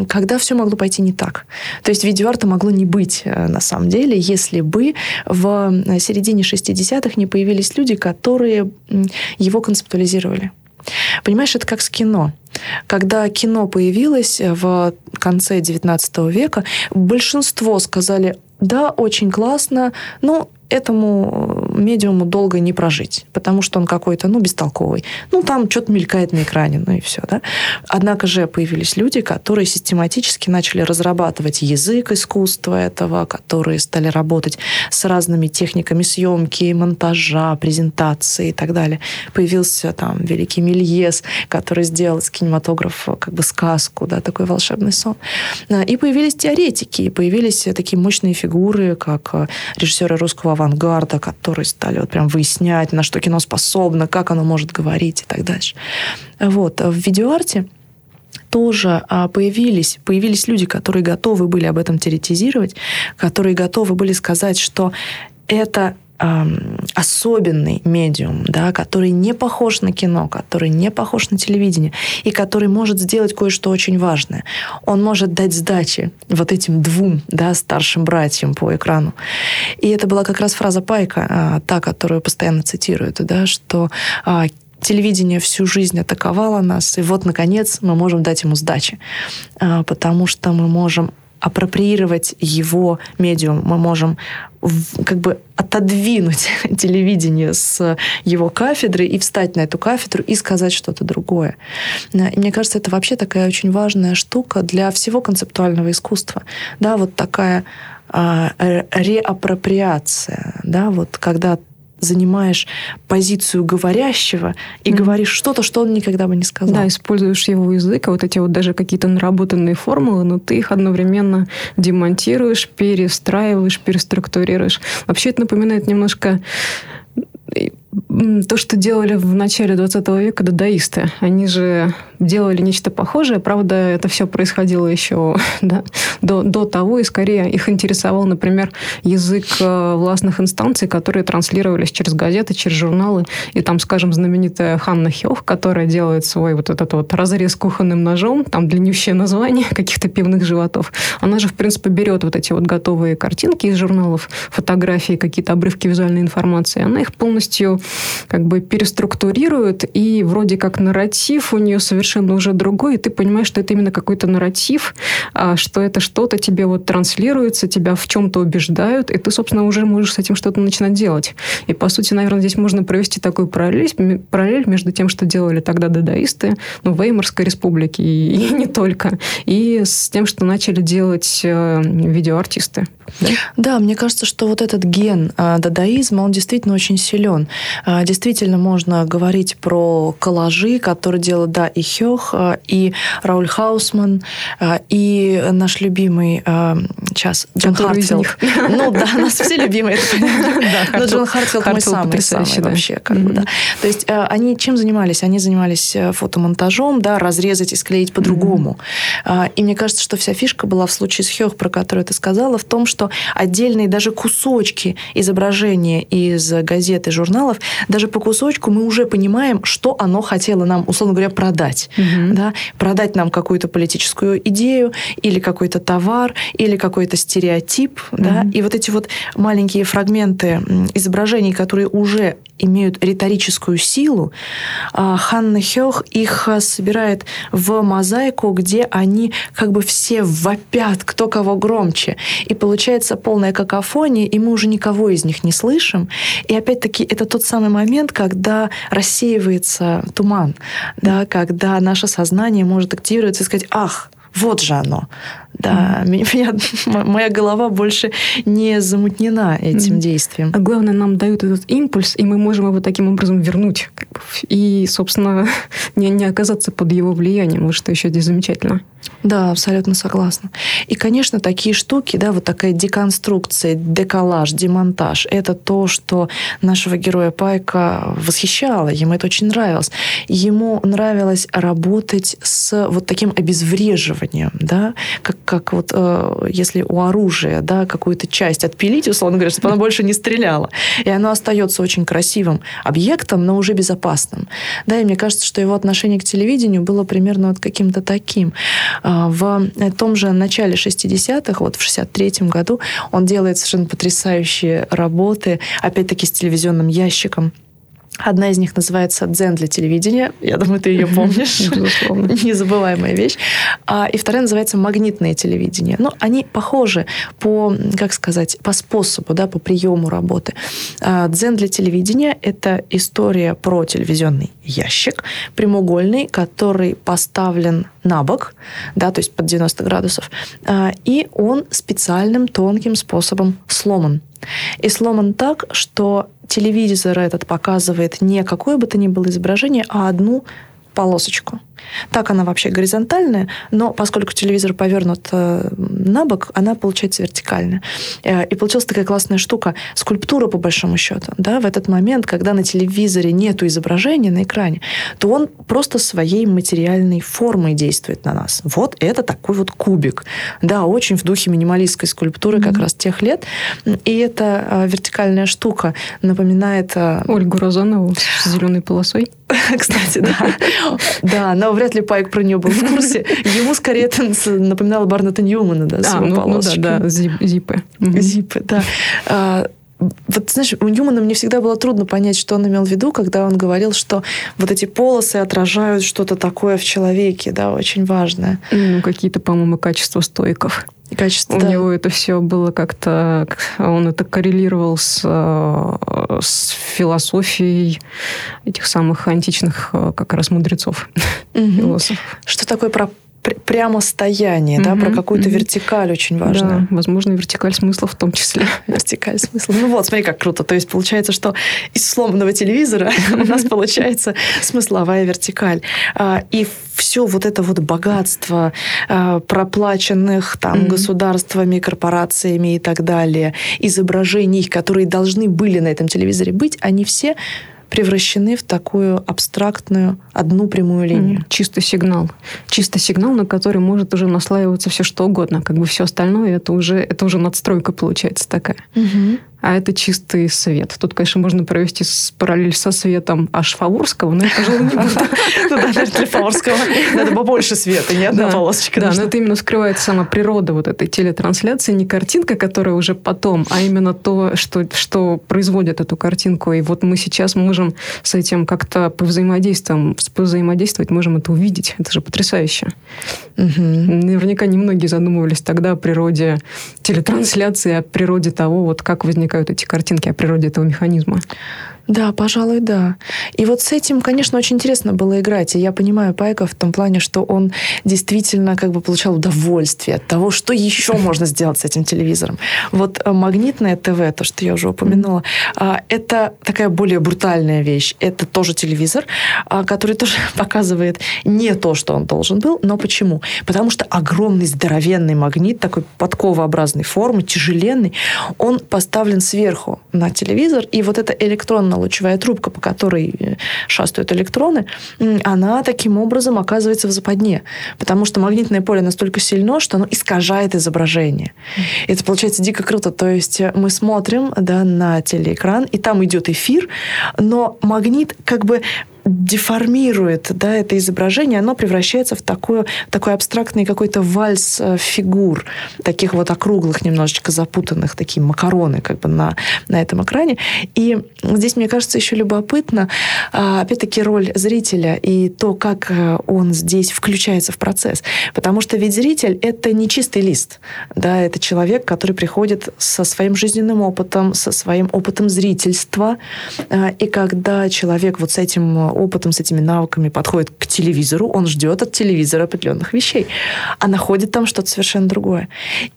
когда все могло пойти не так. То есть видеоарта могло не быть э, на самом деле, если бы в э, середине 60-х не появились люди, которые его концептуализировали. Понимаешь, это как с кино. Когда кино появилось в конце XIX века, большинство сказали, да, очень классно, но этому медиуму долго не прожить, потому что он какой-то, ну, бестолковый. Ну, там что-то мелькает на экране, ну и все, да. Однако же появились люди, которые систематически начали разрабатывать язык искусства этого, которые стали работать с разными техниками съемки, монтажа, презентации и так далее. Появился там великий Мельес, который сделал из кинематографа как бы сказку, да, такой волшебный сон. А, и появились теоретики, появились такие мощные фигуры, как э, режиссеры русского авангарда, которые стали вот прям выяснять, на что кино способно, как оно может говорить и так дальше. Вот. В видеоарте тоже а, появились, появились люди, которые готовы были об этом теоретизировать, которые готовы были сказать, что это особенный медиум, да, который не похож на кино, который не похож на телевидение, и который может сделать кое-что очень важное. Он может дать сдачи вот этим двум да, старшим братьям по экрану. И это была как раз фраза Пайка, а, та, которую постоянно цитируют, да, что а, телевидение всю жизнь атаковало нас, и вот, наконец, мы можем дать ему сдачи, а, потому что мы можем апроприировать его медиум, мы можем как бы отодвинуть телевидение с его кафедры и встать на эту кафедру и сказать что-то другое. И мне кажется, это вообще такая очень важная штука для всего концептуального искусства. Да, вот такая а, реапроприация, да, вот когда занимаешь позицию говорящего и mm. говоришь что-то, что он никогда бы не сказал. Да, используешь его язык, а вот эти вот даже какие-то наработанные формулы, но ты их одновременно демонтируешь, перестраиваешь, переструктурируешь. Вообще это напоминает немножко то, что делали в начале 20 века дадаисты. Они же делали нечто похожее. Правда, это все происходило еще да, до, до того, и скорее их интересовал, например, язык э, властных инстанций, которые транслировались через газеты, через журналы. И там, скажем, знаменитая Ханна Хёх, которая делает свой вот этот вот разрез кухонным ножом, там длиннющее название каких-то пивных животов. Она же, в принципе, берет вот эти вот готовые картинки из журналов, фотографии, какие-то обрывки визуальной информации. Она их полностью как бы переструктурирует, и вроде как нарратив у нее совершенно уже другой, и ты понимаешь, что это именно какой-то нарратив, а, что это что-то тебе вот транслируется, тебя в чем-то убеждают, и ты, собственно, уже можешь с этим что-то начинать делать. И, по сути, наверное, здесь можно провести такую параллель, параллель между тем, что делали тогда дадаисты, ну, Веймарской республике, и, и не только, и с тем, что начали делать э, видеоартисты. Да? да, мне кажется, что вот этот ген э, дадаизма, он действительно очень силен. Э, действительно можно говорить про коллажи, которые делают, да, и Хёх, э, и Рауль Хаусман, и наш любимый сейчас Джон Хартфилд. Ну да, у нас все любимые, это понятно. Но Джон Хартфилд мой самый, самый вообще. То есть они чем занимались? Они занимались э, фотомонтажом, да, разрезать и склеить по-другому. И мне кажется, что вся фишка была в случае с Хёх, про которую ты сказала, в том, что отдельные даже кусочки изображения из газет и журналов, даже по кусочку мы уже понимаем, что оно хотело нам, условно говоря, продать. Угу. Да? Продать нам какую-то политическую идею или какой-то товар, или какой-то стереотип. Угу. Да? И вот эти вот маленькие фрагменты изображений, которые уже имеют риторическую силу, а, Ханна Хёх их а, собирает в мозаику, где они как бы все вопят, кто кого громче. И получается полная какофония, и мы уже никого из них не слышим. И опять-таки это тот самый момент, когда рассеивается туман, да, когда наше сознание может активироваться и сказать, ах, вот же оно. Да, меня, моя голова больше не замутнена этим действием. А главное, нам дают этот импульс, и мы можем его таким образом вернуть. И, собственно, не, не оказаться под его влиянием. Вот что еще здесь замечательно. Да, абсолютно согласна. И, конечно, такие штуки, да, вот такая деконструкция, деколаж, демонтаж, это то, что нашего героя Пайка восхищало, ему это очень нравилось. Ему нравилось работать с вот таким обезвреживанием, да, как, как вот э, если у оружия, да, какую-то часть отпилить, условно говоря, чтобы она больше не стреляла. И оно остается очень красивым объектом, но уже безопасным. Да, и мне кажется, что его отношение к телевидению было примерно вот каким-то таким. А, в том же начале 60-х, вот в 63-м году, он делает совершенно потрясающие работы, опять-таки с телевизионным ящиком Одна из них называется «Дзен для телевидения». Я думаю, ты ее помнишь. Безусловно. Незабываемая вещь. А, и вторая называется «Магнитное телевидение». Ну, они похожи по, как сказать, по способу, да, по приему работы. А, «Дзен для телевидения» — это история про телевизионный ящик прямоугольный, который поставлен на бок, да, то есть под 90 градусов, а, и он специальным тонким способом сломан. И сломан так, что телевизор этот показывает не какое бы то ни было изображение, а одну полосочку. Так она вообще горизонтальная, но поскольку телевизор повернут э, на бок, она получается вертикальная. Э, и получилась такая классная штука, скульптура по большому счету. Да, в этот момент, когда на телевизоре нет изображения на экране, то он просто своей материальной формой действует на нас. Вот это такой вот кубик. Да, очень в духе минималистской скульптуры mm-hmm. как раз тех лет. И эта э, вертикальная штука напоминает... Ольгу Розанову с зеленой полосой. Кстати, да. Да, но вряд ли Пайк про нее был в курсе. Ему скорее это напоминало Барната Ньюмана, да, с а, его ну, ну да, да, зипы. Зипы, да. А, вот, знаешь, у Ньюмана мне всегда было трудно понять, что он имел в виду, когда он говорил, что вот эти полосы отражают что-то такое в человеке, да, очень важное. Ну, какие-то, по-моему, качества стойков. Качество, У да. него это все было как-то... Он это коррелировал с, э, с философией этих самых античных э, как раз мудрецов, угу. философов. Что такое про прямо стояние, угу, да, про какую-то угу. вертикаль очень важно. Да, возможно, вертикаль смысла в том числе. Вертикаль смысла. Ну вот, смотри, как круто. То есть получается, что из сломанного телевизора у нас получается смысловая вертикаль. А, и все вот это вот богатство а, проплаченных там государствами, корпорациями и так далее, изображений, которые должны были на этом телевизоре быть, они все превращены в такую абстрактную одну прямую линию. Mm, чисто сигнал. Чисто сигнал, на который может уже наслаиваться все что угодно. Как бы все остальное это уже, это уже надстройка получается такая. Mm-hmm а это чистый свет. Тут, конечно, можно провести параллель со светом аж Фаворского, но я, пожалуй, не буду. Ну да, для Фаворского надо побольше света, не одна полосочка. Да, но это именно скрывает сама природа вот этой телетрансляции, не картинка, которая уже потом, а именно то, что, что производит эту картинку. И вот мы сейчас можем с этим как-то повзаимодействовать, повзаимодействовать, можем это увидеть. Это же потрясающе. Наверняка немногие задумывались тогда о природе телетрансляции, о природе того, вот как возникает возникают эти картинки о природе этого механизма. Да, пожалуй, да. И вот с этим, конечно, очень интересно было играть. И я понимаю Пайка в том плане, что он действительно как бы получал удовольствие от того, что еще можно сделать с этим телевизором. Вот э, магнитное ТВ, то, что я уже упомянула, а, это такая более брутальная вещь. Это тоже телевизор, а, который тоже показывает не то, что он должен был. Но почему? Потому что огромный здоровенный магнит, такой подковообразной формы, тяжеленный, он поставлен сверху на телевизор, и вот эта электронная лучевая трубка, по которой э, шастают электроны, она таким образом оказывается в западне. Потому что магнитное поле настолько сильно, что оно искажает изображение. Это получается дико круто. То есть э, мы смотрим да, на телеэкран, и там идет эфир, но магнит как бы деформирует да, это изображение, оно превращается в такое, такой абстрактный какой-то вальс э, фигур, таких вот округлых, немножечко запутанных, такие макароны как бы на, на этом экране. И здесь, мне кажется, еще любопытно, а, опять-таки, роль зрителя и то, как э, он здесь включается в процесс. Потому что ведь зритель — это не чистый лист. Да, это человек, который приходит со своим жизненным опытом, со своим опытом зрительства. А, и когда человек вот с этим опытом, с этими навыками подходит к телевизору, он ждет от телевизора определенных вещей, а находит там что-то совершенно другое.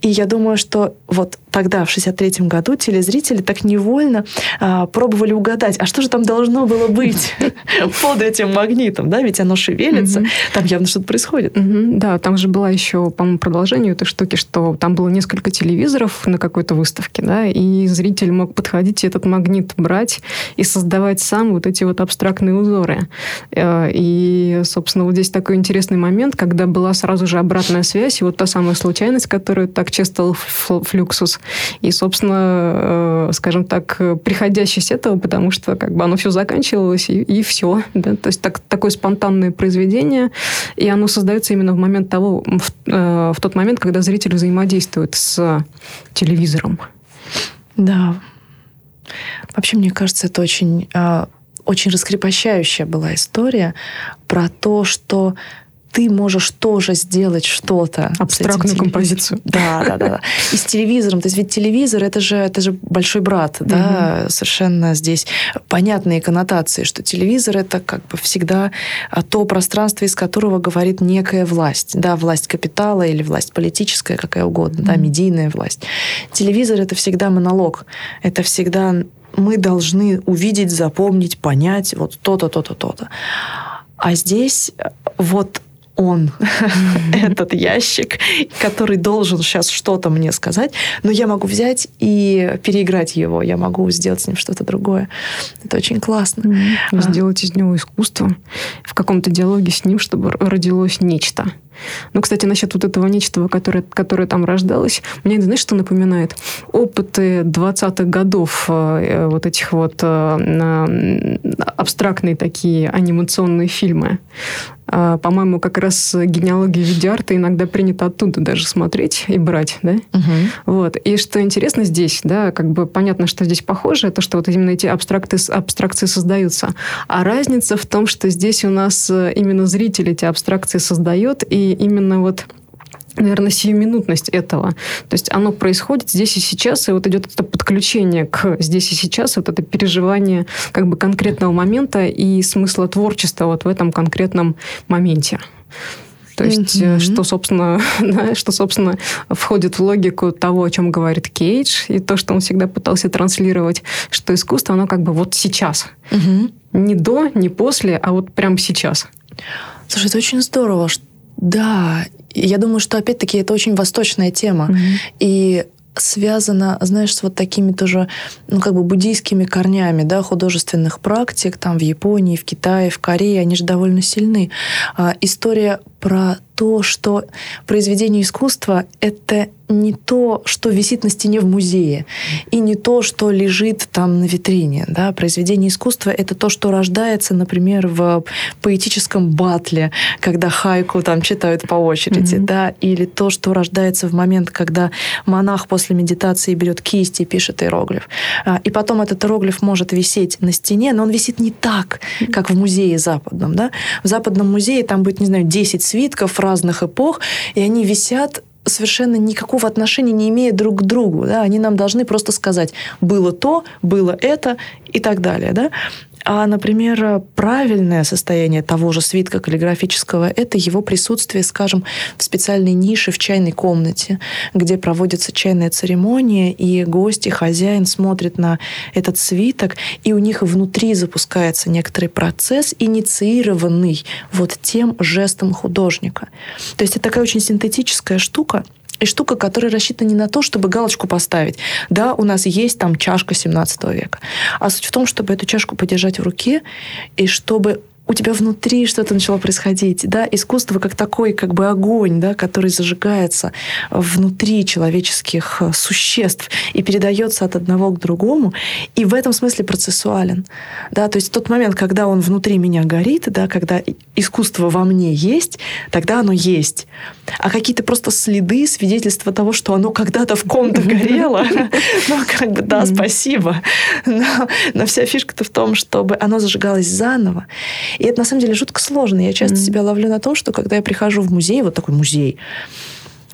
И я думаю, что вот тогда, в 63 году, телезрители так невольно а, пробовали угадать, а что же там должно было быть под этим магнитом, да, ведь оно шевелится, там явно что-то происходит. Да, там же была еще, по-моему, продолжение этой штуки, что там было несколько телевизоров на какой-то выставке, да, и зритель мог подходить и этот магнит брать и создавать сам вот эти вот абстрактные узоры. Э, и, собственно, вот здесь такой интересный момент, когда была сразу же обратная связь, и вот та самая случайность, которую так часто флюксус. И, собственно, э, скажем так, приходящесть этого, потому что как бы оно все заканчивалось, и, и все. Да? То есть так, такое спонтанное произведение, и оно создается именно в момент того, в, э, в тот момент, когда зритель взаимодействует с телевизором. Да. Вообще, мне кажется, это очень а, очень раскрепощающая была история про то, что ты можешь тоже сделать что-то. Абстрактную композицию. Да, да, да, да. И с телевизором. То есть ведь телевизор это же, это же большой брат, угу. да, совершенно здесь понятные коннотации, что телевизор это как бы всегда а, то пространство, из которого говорит некая власть. Да, власть капитала или власть политическая, какая угодно, угу. да, медийная власть. Телевизор это всегда монолог. Это всегда мы должны увидеть, запомнить, понять вот то-то, то-то, то-то. А здесь вот он, этот ящик, который должен сейчас что-то мне сказать, но я могу взять и переиграть его, я могу сделать с ним что-то другое. Это очень классно. Mm-hmm. Сделать из него искусство в каком-то диалоге с ним, чтобы родилось нечто. Ну, кстати, насчет вот этого нечто, которое, которое там рождалось, мне, знаешь, что напоминает? Опыты 20-х годов, э, вот этих вот э, абстрактные такие анимационные фильмы. А, по-моему, как раз генеалогию видеоарта иногда принято оттуда даже смотреть и брать, да? Угу. Вот. И что интересно здесь, да, как бы понятно, что здесь похоже, то, что вот именно эти абстракты, абстракции создаются. А разница в том, что здесь у нас э, именно зритель эти абстракции создает, и именно вот наверное, сиюминутность этого. То есть оно происходит здесь и сейчас, и вот идет это подключение к здесь и сейчас, вот это переживание как бы конкретного момента и смысла творчества вот в этом конкретном моменте. То есть, mm-hmm. что, собственно, да, что, собственно, входит в логику того, о чем говорит Кейдж, и то, что он всегда пытался транслировать, что искусство, оно как бы вот сейчас. Mm-hmm. Не до, не после, а вот прямо сейчас. Слушай, это очень здорово. Да, я думаю, что опять-таки это очень восточная тема. Mm-hmm. И связано, знаешь, с вот такими тоже, ну, как бы буддийскими корнями, да, художественных практик, там, в Японии, в Китае, в Корее, они же довольно сильны. А, история про то, что произведение искусства — это не то, что висит на стене в музее, и не то, что лежит там на витрине. Да? Произведение искусства — это то, что рождается, например, в поэтическом батле, когда хайку там читают по очереди, mm-hmm. да? или то, что рождается в момент, когда монах после медитации берет кисть и пишет иероглиф. А, и потом этот иероглиф может висеть на стене, но он висит не так, как в музее западном. Да? В западном музее там будет, не знаю, 10 свитков разных эпох, и они висят совершенно никакого отношения не имея друг к другу. Да? Они нам должны просто сказать, было то, было это и так далее. Да? А, например, правильное состояние того же свитка каллиграфического – это его присутствие, скажем, в специальной нише в чайной комнате, где проводится чайная церемония, и гость и хозяин смотрят на этот свиток, и у них внутри запускается некоторый процесс, инициированный вот тем жестом художника. То есть это такая очень синтетическая штука, и штука, которая рассчитана не на то, чтобы галочку поставить. Да, у нас есть там чашка 17 века. А суть в том, чтобы эту чашку подержать в руке, и чтобы у тебя внутри что-то начало происходить, да, искусство как такой как бы огонь, да, который зажигается внутри человеческих э, существ и передается от одного к другому, и в этом смысле процессуален, да, то есть тот момент, когда он внутри меня горит, да, когда искусство во мне есть, тогда оно есть, а какие-то просто следы, свидетельства того, что оно когда-то в ком-то горело, ну, как бы, да, спасибо, но вся фишка-то в том, чтобы оно зажигалось заново, и это на самом деле жутко сложно. Я часто mm-hmm. себя ловлю на том, что когда я прихожу в музей, вот такой музей,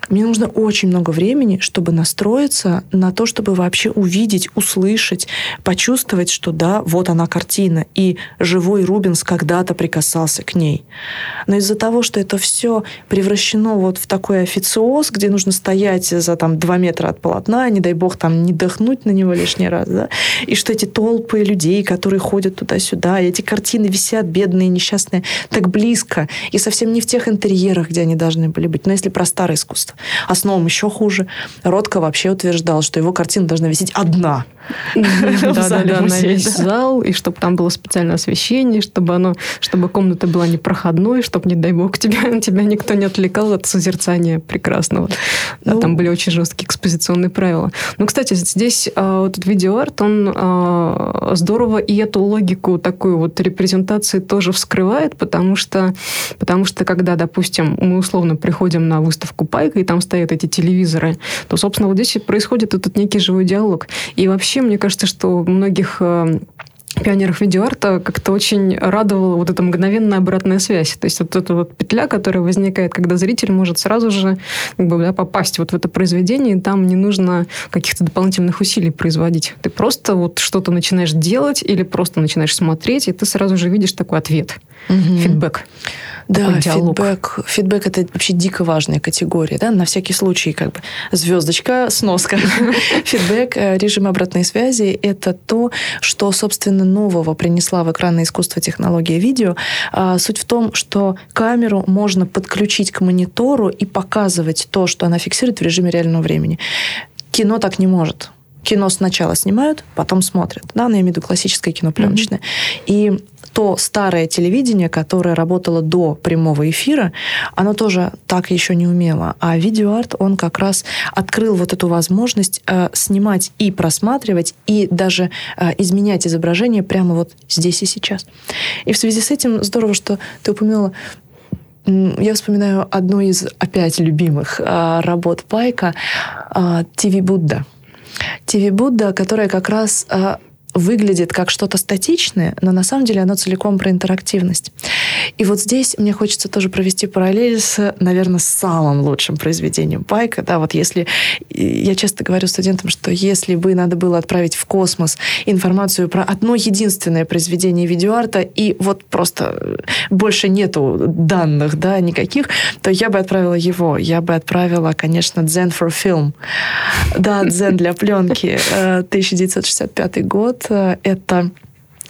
мне нужно очень много времени, чтобы настроиться на то, чтобы вообще увидеть, услышать, почувствовать, что да, вот она картина, и живой Рубинс когда-то прикасался к ней. Но из-за того, что это все превращено вот в такой официоз, где нужно стоять за там два метра от полотна, не дай бог там не дохнуть на него лишний раз, да, и что эти толпы людей, которые ходят туда-сюда, и эти картины висят, бедные, несчастные, так близко, и совсем не в тех интерьерах, где они должны были быть. Но если про старое искусство, а с новым еще хуже. Ротко вообще утверждал, что его картина должна висеть одна – да, да, да, на весь зал, и чтобы там было специальное освещение, чтобы оно, чтобы комната была непроходной, чтобы, не дай бог, тебя, тебя никто не отвлекал от созерцания прекрасного. Ну, там были очень жесткие экспозиционные правила. Ну, кстати, здесь а, вот этот видеоарт, он а, здорово и эту логику такую вот репрезентации тоже вскрывает, потому что, потому что когда, допустим, мы условно приходим на выставку Пайка, и там стоят эти телевизоры, то, собственно, вот здесь происходит этот некий живой диалог. И вообще вообще, мне кажется, что многих пионерах видеоарта как-то очень радовала вот эта мгновенная обратная связь. То есть вот эта вот петля, которая возникает, когда зритель может сразу же как бы, да, попасть вот в это произведение, и там не нужно каких-то дополнительных усилий производить. Ты просто вот что-то начинаешь делать или просто начинаешь смотреть, и ты сразу же видишь такой ответ, угу. фидбэк. Да, фидбэк, фидбэк это вообще дико важная категория, да, на всякий случай как бы звездочка, сноска. Фидбэк, э, режим обратной связи – это то, что, собственно, нового принесла в экранное искусство технология видео. А, суть в том, что камеру можно подключить к монитору и показывать то, что она фиксирует в режиме реального времени. Кино так не может кино сначала снимают, потом смотрят. Да, ну, я имею в виду классическое кино пленочное. Mm-hmm. И то старое телевидение, которое работало до прямого эфира, оно тоже так еще не умело. А видеоарт, он как раз открыл вот эту возможность э, снимать и просматривать, и даже э, изменять изображение прямо вот здесь и сейчас. И в связи с этим здорово, что ты упомянула я вспоминаю одну из опять любимых э, работ Пайка э, «ТВ Будда». ТВ Будда, которая как раз э, выглядит как что-то статичное, но на самом деле оно целиком про интерактивность. И вот здесь мне хочется тоже провести параллель с, наверное, самым лучшим произведением Пайка. Да, вот если... Я часто говорю студентам, что если бы надо было отправить в космос информацию про одно единственное произведение видеоарта, и вот просто больше нету данных, да, никаких, то я бы отправила его. Я бы отправила, конечно, Zen for Film. Да, Zen для пленки. 1965 э, год это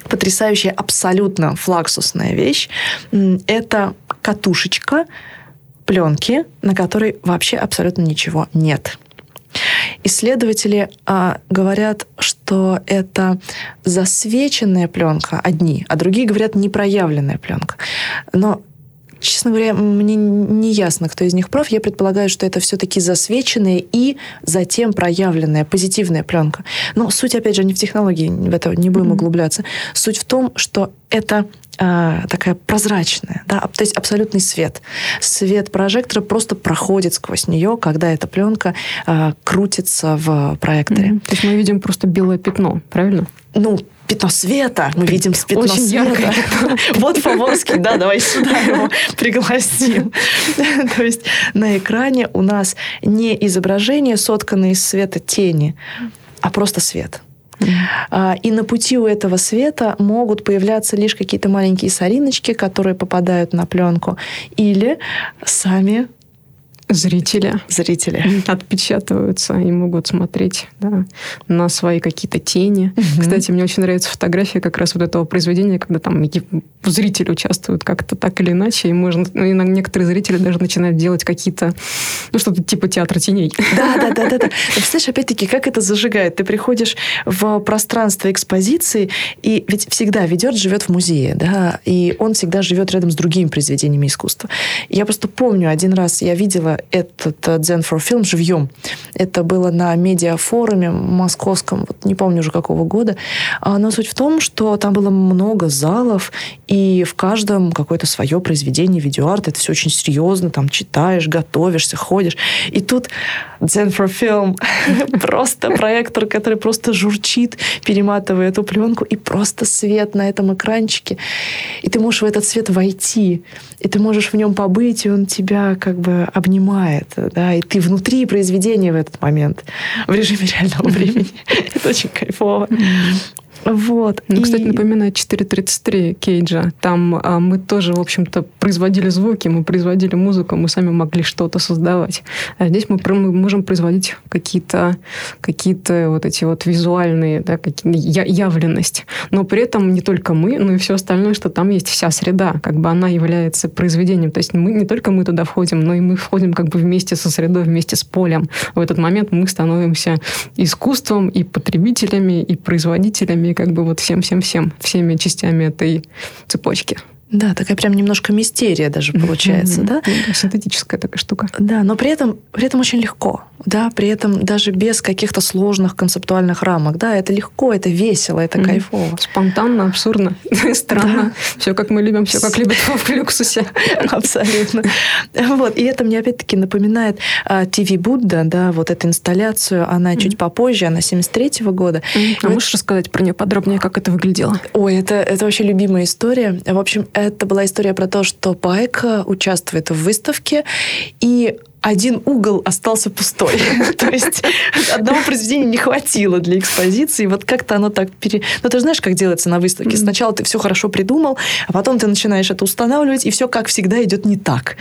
потрясающая, абсолютно флаксусная вещь. Это катушечка пленки, на которой вообще абсолютно ничего нет. Исследователи а, говорят, что это засвеченная пленка одни, а другие говорят непроявленная пленка. Но Честно говоря, мне не ясно, кто из них прав. Я предполагаю, что это все-таки засвеченная и затем проявленная позитивная пленка. Но суть, опять же, не в технологии, в это не будем mm-hmm. углубляться. Суть в том, что это а, такая прозрачная, да, то есть абсолютный свет. Свет прожектора просто проходит сквозь нее, когда эта пленка а, крутится в проекторе. Mm-hmm. То есть мы видим просто белое пятно, правильно? Ну, пятно света. Мы видим пятно Очень света. Вот Фаворский, да, давай сюда его пригласим. То есть на экране у нас не изображение, сотканное из света тени, а просто свет. А, и на пути у этого света могут появляться лишь какие-то маленькие сориночки, которые попадают на пленку, или сами Зрители. Зрители. Отпечатываются и могут смотреть да, на свои какие-то тени. Угу. Кстати, мне очень нравится фотография как раз вот этого произведения, когда там зрители участвуют как-то так или иначе, и можно, ну, и некоторые зрители даже начинают делать какие-то, ну, что-то типа театра теней. Да, да, да, да. да. Ты представляешь, опять-таки, как это зажигает? Ты приходишь в пространство экспозиции, и ведь всегда ведет живет в музее, да, и он всегда живет рядом с другими произведениями искусства. Я просто помню, один раз я видела этот Zen for Film живьем. Это было на медиафоруме московском, вот не помню уже какого года. А, но суть в том, что там было много залов, и в каждом какое-то свое произведение видеоарт. Это все очень серьезно, там читаешь, готовишься, ходишь. И тут Zen for Film, просто проектор, который просто журчит, перематывая эту пленку, и просто свет на этом экранчике. И ты можешь в этот свет войти, и ты можешь в нем побыть, и он тебя как бы обнимает, да, и ты внутри произведения в этот момент, в режиме реального времени. Это очень кайфово. Вот. Ну, и... Кстати, напоминает 4.33 Кейджа. Там а, мы тоже, в общем-то, производили звуки, мы производили музыку, мы сами могли что-то создавать. А здесь мы, мы можем производить какие-то какие вот эти вот визуальные, да, какие, я, явленность. Но при этом не только мы, но и все остальное, что там есть вся среда, как бы она является произведением. То есть мы не только мы туда входим, но и мы входим как бы вместе со средой, вместе с полем. В этот момент мы становимся искусством и потребителями, и производителями, как бы вот всем-всем-всем, всеми частями этой цепочки. Да, такая прям немножко мистерия даже получается, да? Синтетическая такая штука. Да, но при этом, при этом очень легко, да, при этом даже без каких-то сложных концептуальных рамок, да, это легко, это весело, это mm-hmm. кайфово. Спонтанно, абсурдно, странно. Да. Все как мы любим, все как любят в люксусе. Абсолютно. Вот, и это мне опять-таки напоминает ТВ Будда, да, вот эту инсталляцию, она mm-hmm. чуть попозже, она 73 года. Mm-hmm. А можешь рассказать про нее подробнее, как это выглядело? Ой, это, это вообще любимая история. В общем, это была история про то, что Пайк участвует в выставке, и один угол остался пустой. То есть одного произведения не хватило для экспозиции. Вот как-то оно так пере... Ну, ты знаешь, как делается на выставке. Сначала ты все хорошо придумал, а потом ты начинаешь это устанавливать, и все, как всегда, идет не так.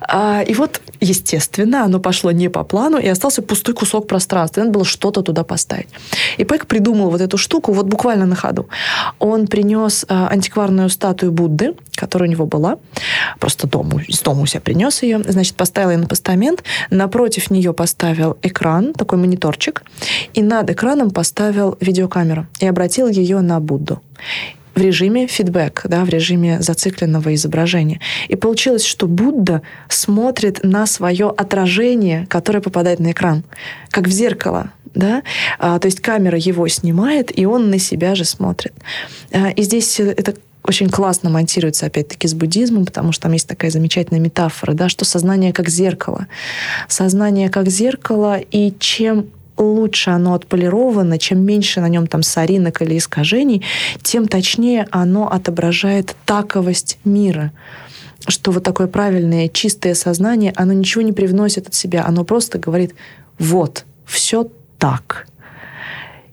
А, и вот, естественно, оно пошло не по плану, и остался пустой кусок пространства. Надо было что-то туда поставить. И Пэк придумал вот эту штуку вот буквально на ходу. Он принес а, антикварную статую Будды, которая у него была, просто дому, из дома у себя принес ее, значит, поставил ее на постамент, момент, напротив нее поставил экран, такой мониторчик, и над экраном поставил видеокамеру и обратил ее на Будду в режиме фидбэк, да, в режиме зацикленного изображения. И получилось, что Будда смотрит на свое отражение, которое попадает на экран, как в зеркало. Да? А, то есть камера его снимает, и он на себя же смотрит. А, и здесь это очень классно монтируется, опять-таки, с буддизмом, потому что там есть такая замечательная метафора, да, что сознание как зеркало. Сознание как зеркало, и чем лучше оно отполировано, чем меньше на нем там соринок или искажений, тем точнее оно отображает таковость мира что вот такое правильное, чистое сознание, оно ничего не привносит от себя, оно просто говорит, вот, все так.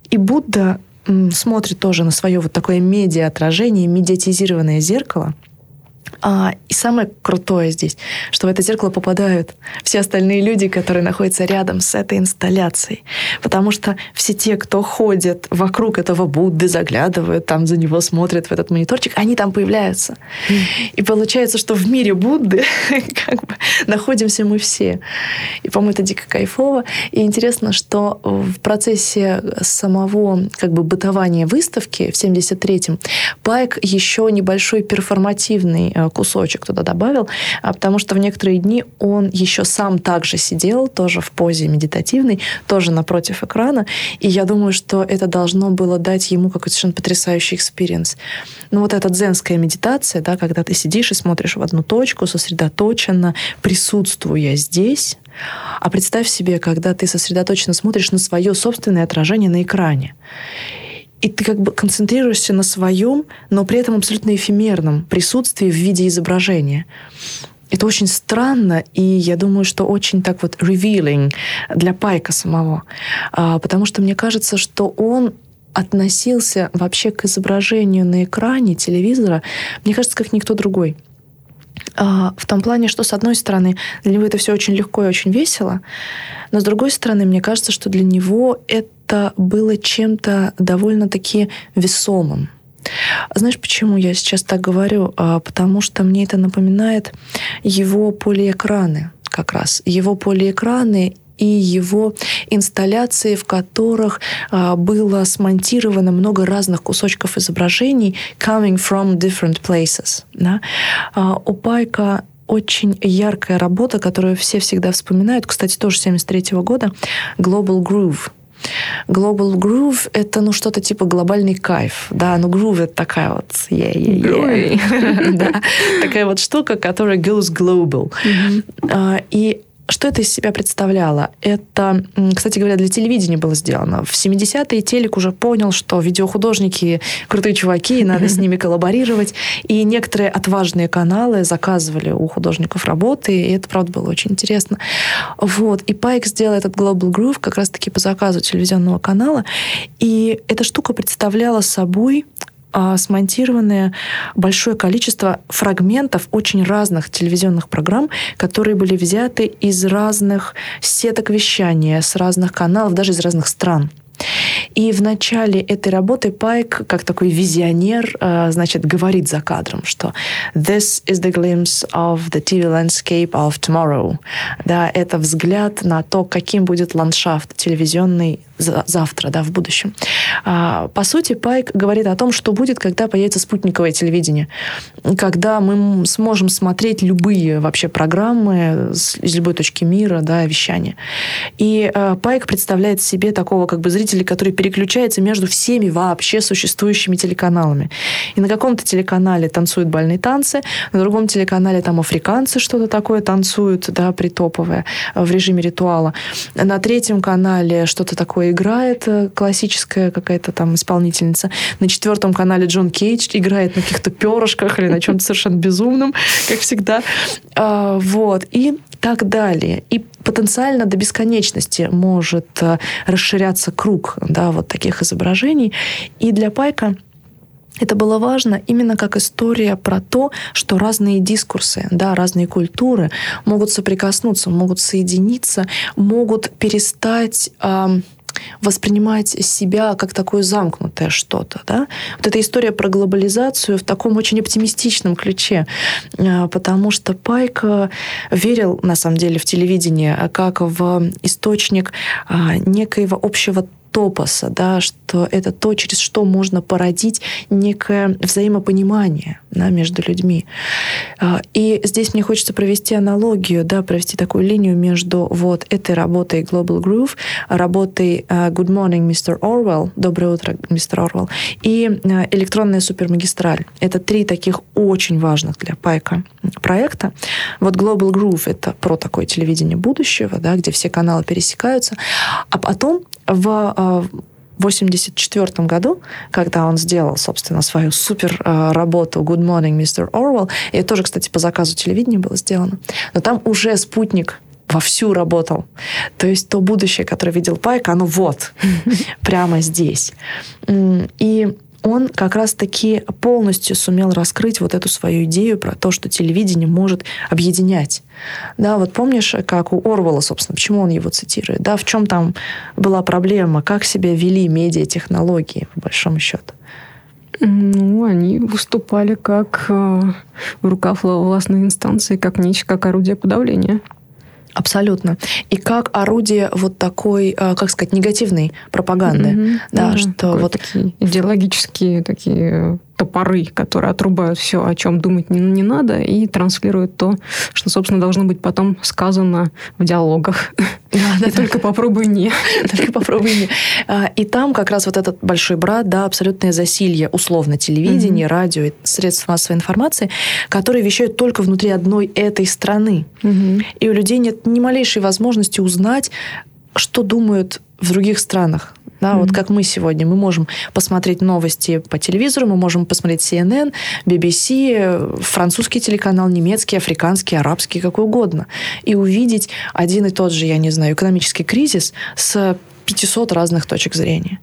И Будда смотрит тоже на свое вот такое медиа-отражение, медиатизированное зеркало – а, и самое крутое здесь, что в это зеркало попадают все остальные люди, которые находятся рядом с этой инсталляцией. Потому что все те, кто ходят вокруг этого Будды, заглядывают, там за него смотрят в этот мониторчик, они там появляются. Mm. И получается, что в мире Будды как бы находимся мы все. И, по-моему, это дико кайфово. И интересно, что в процессе самого как бы бытования выставки в 73-м Пайк еще небольшой перформативный Э, кусочек туда добавил, а потому что в некоторые дни он еще сам также сидел, тоже в позе медитативной, тоже напротив экрана, и я думаю, что это должно было дать ему какой-то совершенно потрясающий experience. Ну вот эта дзенская медитация, да, когда ты сидишь и смотришь в одну точку, сосредоточенно, присутствуя здесь, а представь себе, когда ты сосредоточенно смотришь на свое собственное отражение на экране и ты как бы концентрируешься на своем, но при этом абсолютно эфемерном присутствии в виде изображения. Это очень странно, и я думаю, что очень так вот revealing для Пайка самого. А, потому что мне кажется, что он относился вообще к изображению на экране телевизора, мне кажется, как никто другой. А, в том плане, что, с одной стороны, для него это все очень легко и очень весело, но с другой стороны, мне кажется, что для него это это было чем-то довольно-таки весомым. Знаешь, почему я сейчас так говорю? А, потому что мне это напоминает его полиэкраны как раз. Его полиэкраны и его инсталляции, в которых а, было смонтировано много разных кусочков изображений coming from different places. Да? А, у Пайка очень яркая работа, которую все всегда вспоминают, кстати, тоже 73 года, Global Groove. Global Groove — это, ну, что-то типа глобальный кайф, да, ну, groove — это такая вот, yeah, yeah, yeah. да, такая вот штука, которая goes global. Mm-hmm. И что это из себя представляло? Это, кстати говоря, для телевидения было сделано. В 70-е телек уже понял, что видеохудожники крутые чуваки, и надо с ними коллаборировать. И некоторые отважные каналы заказывали у художников работы, и это, правда, было очень интересно. Вот. И Пайк сделал этот Global Groove как раз-таки по заказу телевизионного канала. И эта штука представляла собой а, смонтированное большое количество фрагментов очень разных телевизионных программ, которые были взяты из разных сеток вещания, с разных каналов, даже из разных стран. И в начале этой работы Пайк, как такой визионер, э, значит, говорит за кадром, что «This is the glimpse of the TV landscape of tomorrow». Да, это взгляд на то, каким будет ландшафт телевизионный завтра, да, в будущем. А, по сути, Пайк говорит о том, что будет, когда появится спутниковое телевидение, когда мы сможем смотреть любые вообще программы из любой точки мира, да, вещания. И а, Пайк представляет себе такого как бы зрителя, который переключается между всеми вообще существующими телеканалами. И на каком-то телеканале танцуют бальные танцы, на другом телеканале там африканцы что-то такое танцуют, да, притоповое в режиме ритуала. На третьем канале что-то такое играет э, классическая какая-то там исполнительница. На четвертом канале Джон Кейдж играет на каких-то перышках или на чем-то совершенно безумном, как всегда. А, вот. И так далее. И потенциально до бесконечности может э, расширяться круг да, вот таких изображений. И для Пайка это было важно именно как история про то, что разные дискурсы, да, разные культуры могут соприкоснуться, могут соединиться, могут перестать... Э, воспринимать себя как такое замкнутое что-то. Да? Вот эта история про глобализацию в таком очень оптимистичном ключе, а, потому что Пайк верил, на самом деле, в телевидение как в источник а, некоего общего топоса, да, что это то, через что можно породить некое взаимопонимание да, между людьми. А, и здесь мне хочется провести аналогию, да, провести такую линию между вот этой работой Global Groove, работой а, Good Morning, Mr. Orwell, Доброе утро, мистер Орвелл, и а, электронная супермагистраль. Это три таких очень важных для Пайка проекта. Вот Global Groove — это про такое телевидение будущего, да, где все каналы пересекаются. А потом в 1984 году, когда он сделал, собственно, свою супер работу Good Morning, Mr. Orwell, и это тоже, кстати, по заказу телевидения было сделано, но там уже спутник вовсю работал. То есть то будущее, которое видел Пайк, оно вот, прямо здесь. И он как раз-таки полностью сумел раскрыть вот эту свою идею про то, что телевидение может объединять. Да, вот помнишь, как у Орвала, собственно, почему он его цитирует? Да, в чем там была проблема, как себя вели медиатехнологии, по большому счету? Ну, они выступали как э, рукав властной инстанции, как нечто, как орудие подавления. Абсолютно. И как орудие вот такой, э, как сказать, негативной пропаганды. Mm-hmm. Да, mm-hmm. что вот... Такие идеологические такие топоры, которые отрубают все, о чем думать не, не надо, и транслируют то, что, собственно, должно быть потом сказано в диалогах. Да, да, и да. только попробуй не. Только попробуй не. А, и там как раз вот этот большой брат, да, абсолютное засилье, условно, телевидение, mm-hmm. радио и средств массовой информации, которые вещают только внутри одной этой страны. Mm-hmm. И у людей нет ни малейшей возможности узнать, что думают в других странах. Да, mm-hmm. Вот как мы сегодня, мы можем посмотреть новости по телевизору, мы можем посмотреть CNN, BBC, французский телеканал, немецкий, африканский, арабский, какой угодно, и увидеть один и тот же, я не знаю, экономический кризис с 500 разных точек зрения.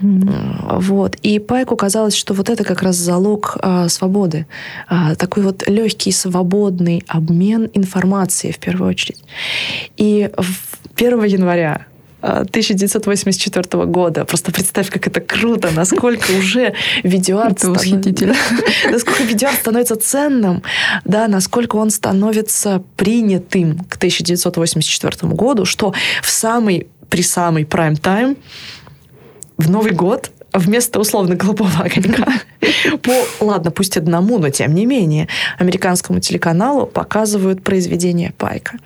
Mm-hmm. Вот. И Пайку казалось, что вот это как раз залог а, свободы. А, такой вот легкий, свободный обмен информацией в первую очередь. И 1 января 1984 года. Просто представь, как это круто, насколько уже видеоарт... Это восхитительно. Насколько видеоарт становится ценным, да, насколько он становится принятым к 1984 году, что в самый при самый прайм-тайм в Новый год вместо условно голубого огонька по, ладно, пусть одному, но тем не менее, американскому телеканалу показывают произведение Пайка.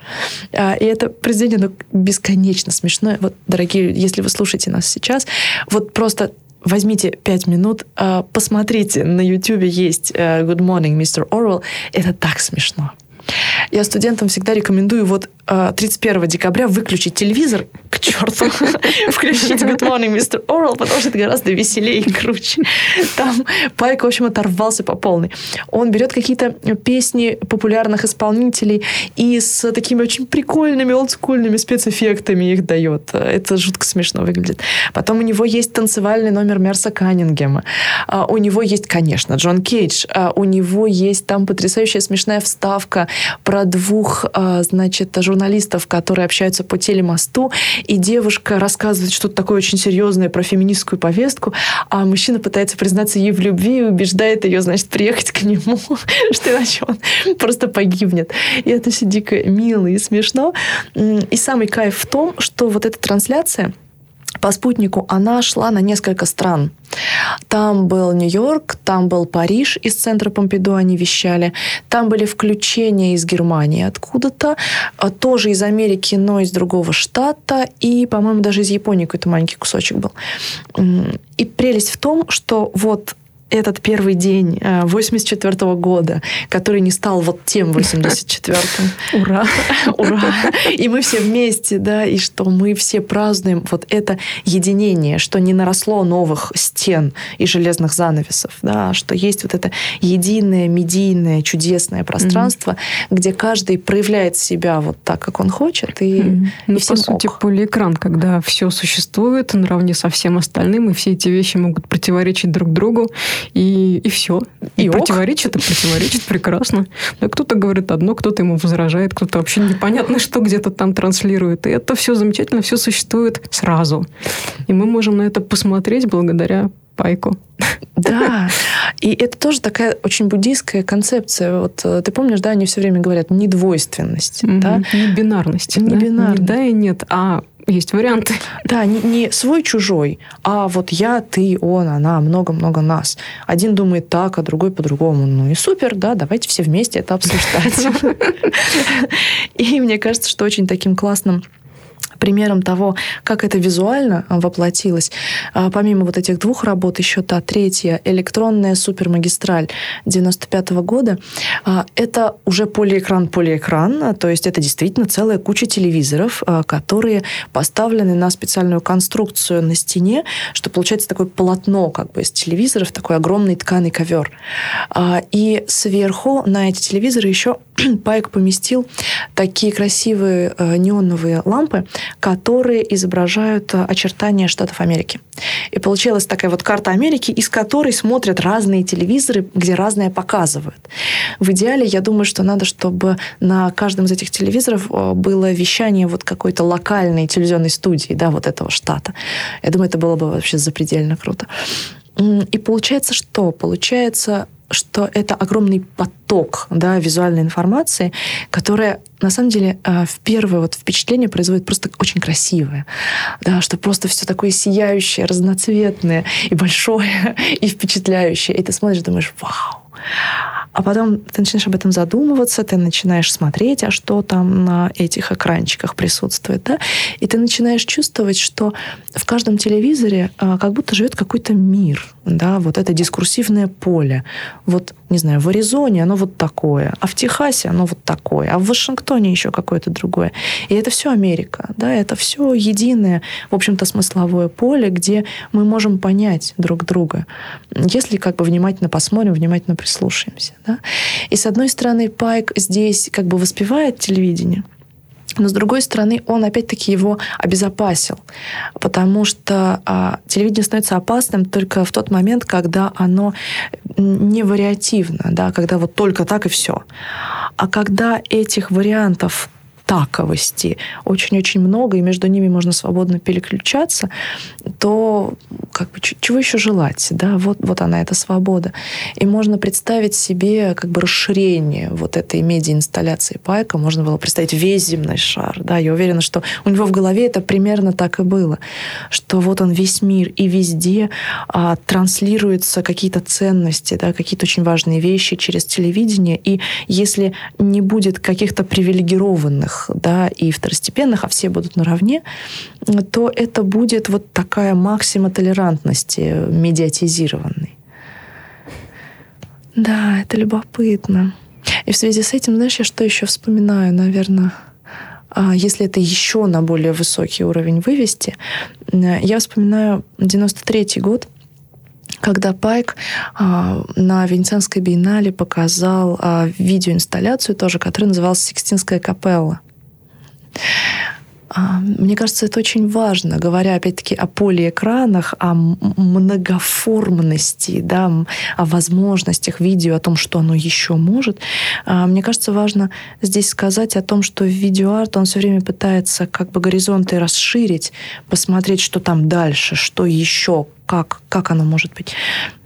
А, и это произведение ну, бесконечно смешное. Вот, дорогие, если вы слушаете нас сейчас, вот просто возьмите пять минут, а, посмотрите, на YouTube есть э, Good Morning, Mr. Orwell. Это так смешно. Я студентам всегда рекомендую вот 31 а, декабря выключить телевизор к черту, включить Good Morning, Mr. Oral, потому что это гораздо веселее и круче. Там Пайк, в общем, оторвался по полной. Он берет какие-то песни популярных исполнителей и с такими очень прикольными олдскульными спецэффектами их дает. Это жутко смешно выглядит. Потом у него есть танцевальный номер Мерса Каннингема. А, у него есть, конечно, Джон Кейдж. А, у него есть там потрясающая смешная вставка про двух, а, значит, журналистов, которые общаются по телемосту, и девушка рассказывает что-то такое очень серьезное про феминистскую повестку, а мужчина пытается признаться ей в любви и убеждает ее, значит, приехать к нему, что иначе он просто погибнет. И это все дико мило и смешно. И самый кайф в том, что вот эта трансляция — по спутнику она шла на несколько стран. Там был Нью-Йорк, там был Париж, из центра Помпиду они вещали. Там были включения из Германии откуда-то, а тоже из Америки, но из другого штата, и, по-моему, даже из Японии какой-то маленький кусочек был. И прелесть в том, что вот этот первый день 84 э, -го года, который не стал вот тем 84-м. Ура! Ура! И мы все вместе, да, и что мы все празднуем вот это единение, что не наросло новых стен и железных занавесов, да, что есть вот это единое, медийное, чудесное пространство, mm-hmm. где каждый проявляет себя вот так, как он хочет, и, mm-hmm. ну, по сути, ок. полиэкран, когда все существует наравне со всем остальным, и все эти вещи могут противоречить друг другу, и, и все. И, и противоречит, и противоречит прекрасно. Но кто-то говорит одно, кто-то ему возражает, кто-то вообще непонятно, что где-то там транслирует. И это все замечательно, все существует сразу. И мы можем на это посмотреть благодаря пайку. Да, и это тоже такая очень буддийская концепция. Вот э, ты помнишь, да, они все время говорят недвойственность, mm-hmm. да? Не бинарность. Не да? бинарность. Не да и нет, а есть варианты. Да, не, не свой-чужой, а вот я, ты, он, она, много-много нас. Один думает так, а другой по-другому. Ну и супер, да, давайте все вместе это обсуждать. И мне кажется, что очень таким классным примером того, как это визуально а, воплотилось. А, помимо вот этих двух работ, еще та третья, электронная супермагистраль 95 -го года, а, это уже полиэкран-полиэкран, то есть это действительно целая куча телевизоров, которые поставлены на специальную конструкцию на стене, что получается такое полотно как бы из телевизоров, такой огромный тканый ковер. И сверху на эти телевизоры еще Пайк поместил такие красивые неоновые лампы, которые изображают э, очертания Штатов Америки. И получилась такая вот карта Америки, из которой смотрят разные телевизоры, где разное показывают. В идеале, я думаю, что надо, чтобы на каждом из этих телевизоров э, было вещание вот какой-то локальной телевизионной студии, да, вот этого штата. Я думаю, это было бы вообще запредельно круто. И получается что? Получается что это огромный поток да, визуальной информации, которая на самом деле э, в первое вот впечатление производит просто очень красивое, да, что просто все такое сияющее, разноцветное и большое и впечатляющее, и ты смотришь, думаешь, вау, а потом ты начинаешь об этом задумываться, ты начинаешь смотреть, а что там на этих экранчиках присутствует, да, и ты начинаешь чувствовать, что в каждом телевизоре а, как будто живет какой-то мир, да, вот это дискурсивное поле. Вот, не знаю, в Аризоне оно вот такое, а в Техасе оно вот такое, а в Вашингтоне еще какое-то другое. И это все Америка, да, это все единое, в общем-то, смысловое поле, где мы можем понять друг друга, если как бы внимательно посмотрим, внимательно прислушаемся. Да? И с одной стороны, Пайк здесь как бы воспевает телевидение, но с другой стороны, он опять-таки его обезопасил, потому что а, телевидение становится опасным только в тот момент, когда оно не вариативно, да, когда вот только так и все. А когда этих вариантов таковости очень-очень много, и между ними можно свободно переключаться, то как бы, чего еще желать? Да? Вот, вот она, эта свобода. И можно представить себе как бы расширение вот этой медиа-инсталляции Пайка. Можно было представить весь земной шар. Да? Я уверена, что у него в голове это примерно так и было. Что вот он весь мир, и везде а, транслируются какие-то ценности, да, какие-то очень важные вещи через телевидение. И если не будет каких-то привилегированных первых да, и второстепенных, а все будут наравне, то это будет вот такая максима толерантности медиатизированной. Да, это любопытно. И в связи с этим, знаешь, я что еще вспоминаю, наверное, а, если это еще на более высокий уровень вывести, я вспоминаю 93 год, когда Пайк а, на Венецианской биеннале показал а, видеоинсталляцию тоже, которая называлась «Сикстинская капелла». А, мне кажется, это очень важно, говоря опять-таки о полиэкранах, о многоформности, да, о возможностях видео, о том, что оно еще может. А, мне кажется, важно здесь сказать о том, что видеоарт, он все время пытается как бы горизонты расширить, посмотреть, что там дальше, что еще, как, как оно может быть.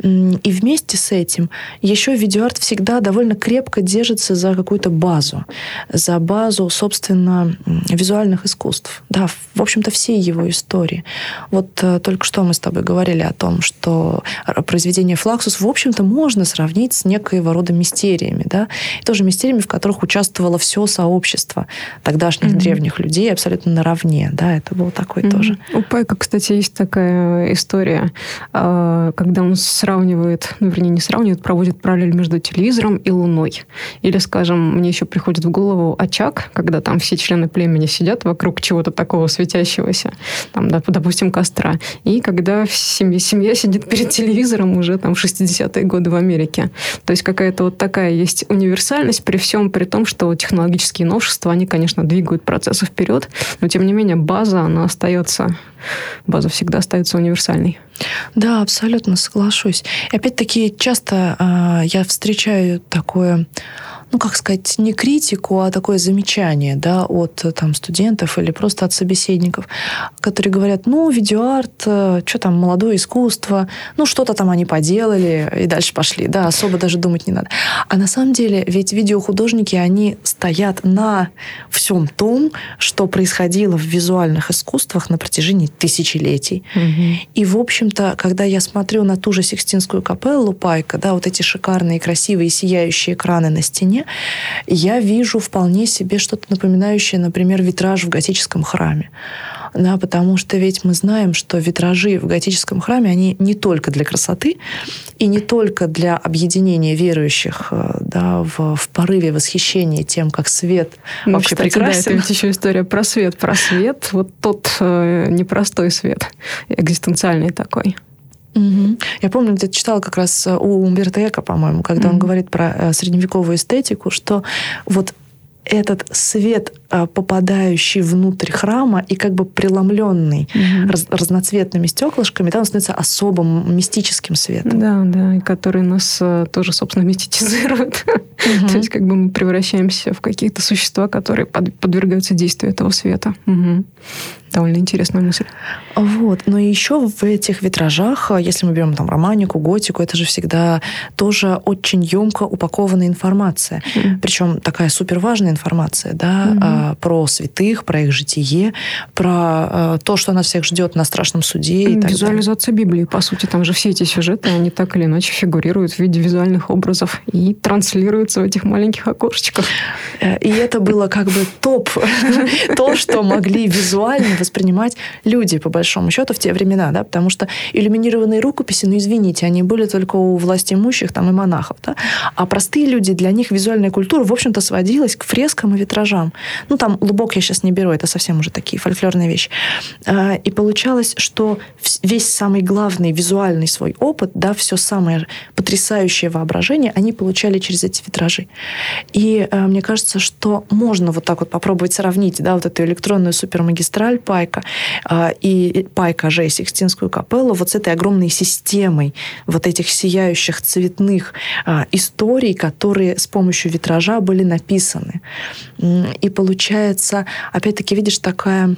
И вместе с этим еще видеоарт всегда довольно крепко держится за какую-то базу, за базу, собственно, визуальных искусств. Да, в общем-то, всей его истории. Вот э, только что мы с тобой говорили о том, что произведение Флаксус, в общем-то, можно сравнить с некоего рода мистериями, да, и тоже мистериями, в которых участвовало все сообщество тогдашних mm-hmm. древних людей абсолютно наравне, да, это был такой mm-hmm. тоже. У Пайка, кстати, есть такая история а, когда он сравнивает, ну, вернее, не сравнивает, проводит параллель между телевизором и Луной. Или, скажем, мне еще приходит в голову очаг, когда там все члены племени сидят вокруг чего-то такого светящегося, там, допустим, костра. И когда семья, семья сидит перед телевизором уже там в 60-е годы в Америке. То есть какая-то вот такая есть универсальность при всем, при том, что технологические новшества, они, конечно, двигают процессы вперед, но тем не менее база, она остается, база всегда остается универсальной. Да, абсолютно соглашусь. И опять-таки часто э, я встречаю такое ну, как сказать, не критику, а такое замечание, да, от там студентов или просто от собеседников, которые говорят, ну, видеоарт, э, что там, молодое искусство, ну, что-то там они поделали и дальше пошли, да, особо даже думать не надо. А на самом деле ведь видеохудожники, они стоят на всем том, что происходило в визуальных искусствах на протяжении тысячелетий. Угу. И, в общем-то, когда я смотрю на ту же Сикстинскую капеллу Пайка, да, вот эти шикарные, красивые, сияющие экраны на стене, стене, я вижу вполне себе что-то напоминающее, например, витраж в готическом храме. Да, потому что ведь мы знаем, что витражи в готическом храме, они не только для красоты и не только для объединения верующих э, да, в, в порыве восхищения тем, как свет ну, вообще кстати, прекрасен. Да, это ведь еще история про свет. Про свет, вот тот э, непростой свет, экзистенциальный такой. Угу. Я помню, где-то читала как раз э, у Умберто Эко, по-моему, когда угу. он говорит про э, средневековую эстетику, что вот этот свет, э, попадающий внутрь храма и как бы преломленный угу. раз, разноцветными стеклышками, он становится особым мистическим светом. Да, да, и который нас тоже, собственно, мистицизирует. Угу. То есть как бы мы превращаемся в какие-то существа, которые подвергаются действию этого света. Угу. Довольно интересная мысль. Вот. Но еще в этих витражах, если мы берем там романику, готику, это же всегда тоже очень емко упакованная информация. Mm-hmm. Причем такая супер важная информация, да, mm-hmm. про святых, про их житие, про а, то, что нас всех ждет на страшном суде. И Визуализация далее. Библии, по сути, там же все эти сюжеты, они так или иначе фигурируют в виде визуальных образов и транслируются в этих маленьких окошечках. Э, и это было как бы топ, то, что могли визуально воспринимать люди, по большому счету, в те времена, да, потому что иллюминированные рукописи, ну, извините, они были только у власти имущих там и монахов, да, а простые люди, для них визуальная культура, в общем-то, сводилась к фрескам и витражам. Ну, там лубок я сейчас не беру, это совсем уже такие фольклорные вещи. А, и получалось, что весь самый главный визуальный свой опыт, да, все самое потрясающее воображение они получали через эти витражи. И э, мне кажется, что можно вот так вот попробовать сравнить, да, вот эту электронную супермагистраль Пайка а, и Пайка же и Сикстинскую капеллу вот с этой огромной системой вот этих сияющих цветных а, историй, которые с помощью витража были написаны. И получается, опять-таки, видишь, такая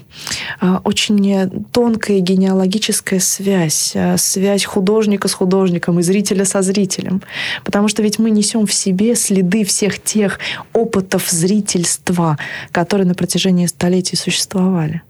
а, очень тонкая генеалогическая связь, связь художника с художником и зрителя со зрителем. Потому что ведь мы несем в себе следы всех тех опытов зрительства, которые на протяжении столетий существовали.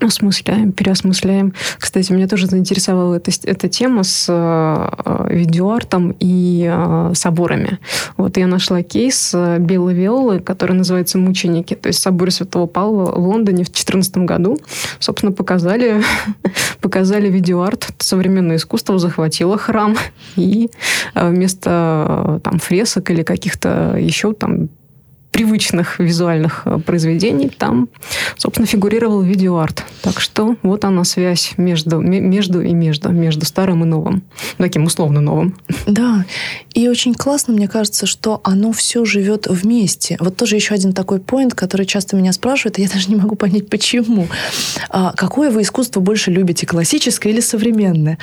Осмысляем, переосмысляем. Кстати, меня тоже заинтересовала эта, эта тема с э, видеоартом и э, соборами. Вот я нашла кейс э, Белой Виолы, который называется «Мученики». То есть собор Святого Павла в Лондоне в 2014 году. Собственно, показали, показали видеоарт. Современное искусство захватило храм. И э, вместо э, там, фресок или каких-то еще там привычных визуальных э, произведений, там, собственно, фигурировал видеоарт. Так что вот она связь между, между и между, между старым и новым. Таким условно новым. Да. И очень классно, мне кажется, что оно все живет вместе. Вот тоже еще один такой поинт, который часто меня спрашивают, и я даже не могу понять, почему. А, какое вы искусство больше любите, классическое или современное?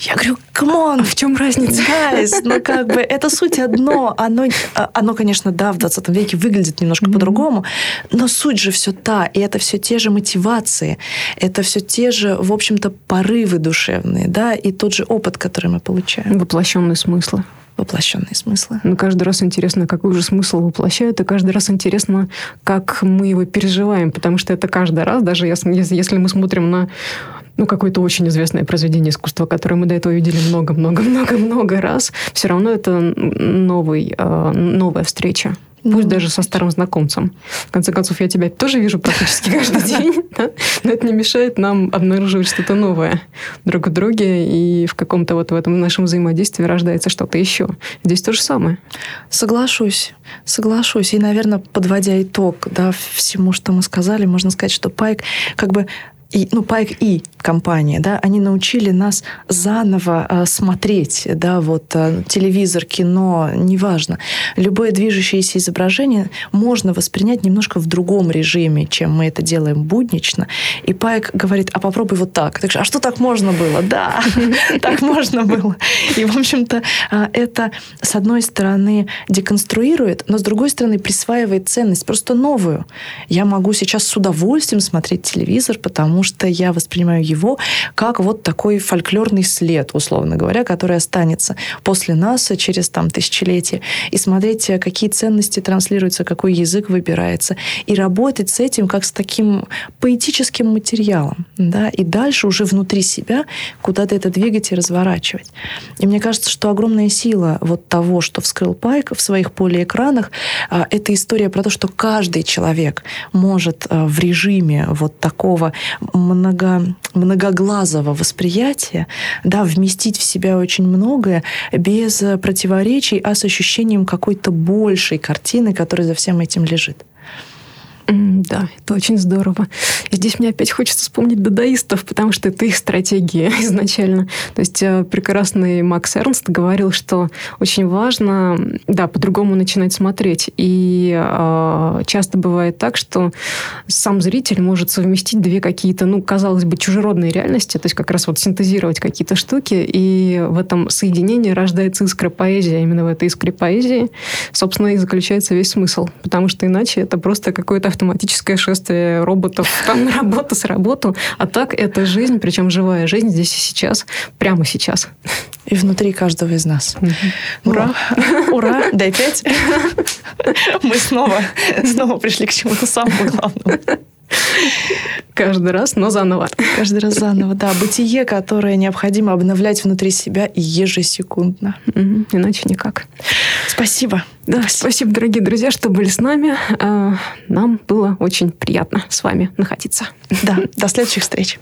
Я говорю, come on! А в чем разница? Guys, ну как бы это суть одно. Оно, а, оно конечно, да, в 20 веке выглядит немножко mm-hmm. по-другому, но суть же все та, и это все те же мотивации, это все те же, в общем-то, порывы душевные, да, и тот же опыт, который мы получаем. Воплощенные смыслы воплощенные смыслы. Ну, каждый раз интересно, какой же смысл воплощают, и каждый раз интересно, как мы его переживаем, потому что это каждый раз, даже если, если мы смотрим на ну, какое-то очень известное произведение искусства, которое мы до этого видели много-много-много-много раз, все равно это новый, э, новая встреча. Пусть ну, даже со старым знакомцем. В конце концов, я тебя тоже вижу практически каждый день, да? но это не мешает нам обнаруживать что-то новое друг в друге, и в каком-то вот в этом нашем взаимодействии рождается что-то еще. Здесь то же самое. Соглашусь, соглашусь. И, наверное, подводя итог да, всему, что мы сказали, можно сказать, что Пайк как бы и, ну, Пайк и компания, да, они научили нас заново э, смотреть, да, вот э, телевизор, кино, неважно. Любое движущееся изображение можно воспринять немножко в другом режиме, чем мы это делаем буднично. И Пайк говорит, а попробуй вот так. Так а что так можно было? Да, так можно было. И, в общем-то, э, это, с одной стороны, деконструирует, но с другой стороны, присваивает ценность, просто новую. Я могу сейчас с удовольствием смотреть телевизор, потому потому что я воспринимаю его как вот такой фольклорный след, условно говоря, который останется после нас через там тысячелетия. И смотреть, какие ценности транслируются, какой язык выбирается. И работать с этим как с таким поэтическим материалом. Да? И дальше уже внутри себя куда-то это двигать и разворачивать. И мне кажется, что огромная сила вот того, что вскрыл Пайк в своих полиэкранах, а, это история про то, что каждый человек может а, в режиме вот такого много, многоглазого восприятия, да, вместить в себя очень многое без противоречий, а с ощущением какой-то большей картины, которая за всем этим лежит. Да, это очень здорово. И здесь мне опять хочется вспомнить дадаистов, потому что это их стратегия изначально. То есть э, прекрасный Макс Эрнст говорил, что очень важно, да, по-другому начинать смотреть. И э, часто бывает так, что сам зритель может совместить две какие-то, ну, казалось бы, чужеродные реальности, то есть как раз вот синтезировать какие-то штуки, и в этом соединении рождается искра поэзии, а именно в этой искре поэзии, собственно, и заключается весь смысл. Потому что иначе это просто какое-то автоматическое шествие роботов там на работу с работу. А так это жизнь, причем живая жизнь здесь и сейчас, прямо сейчас. И внутри каждого из нас. Ура! Ура! Дай пять. Мы снова, снова пришли к чему-то самому главному. Каждый раз, но заново. Каждый раз заново, да. Бытие, которое необходимо обновлять внутри себя ежесекундно. Угу. Иначе никак. Спасибо. Да, спасибо. спасибо, дорогие друзья, что были с нами. А, нам было очень приятно с вами находиться. Да, до следующих встреч.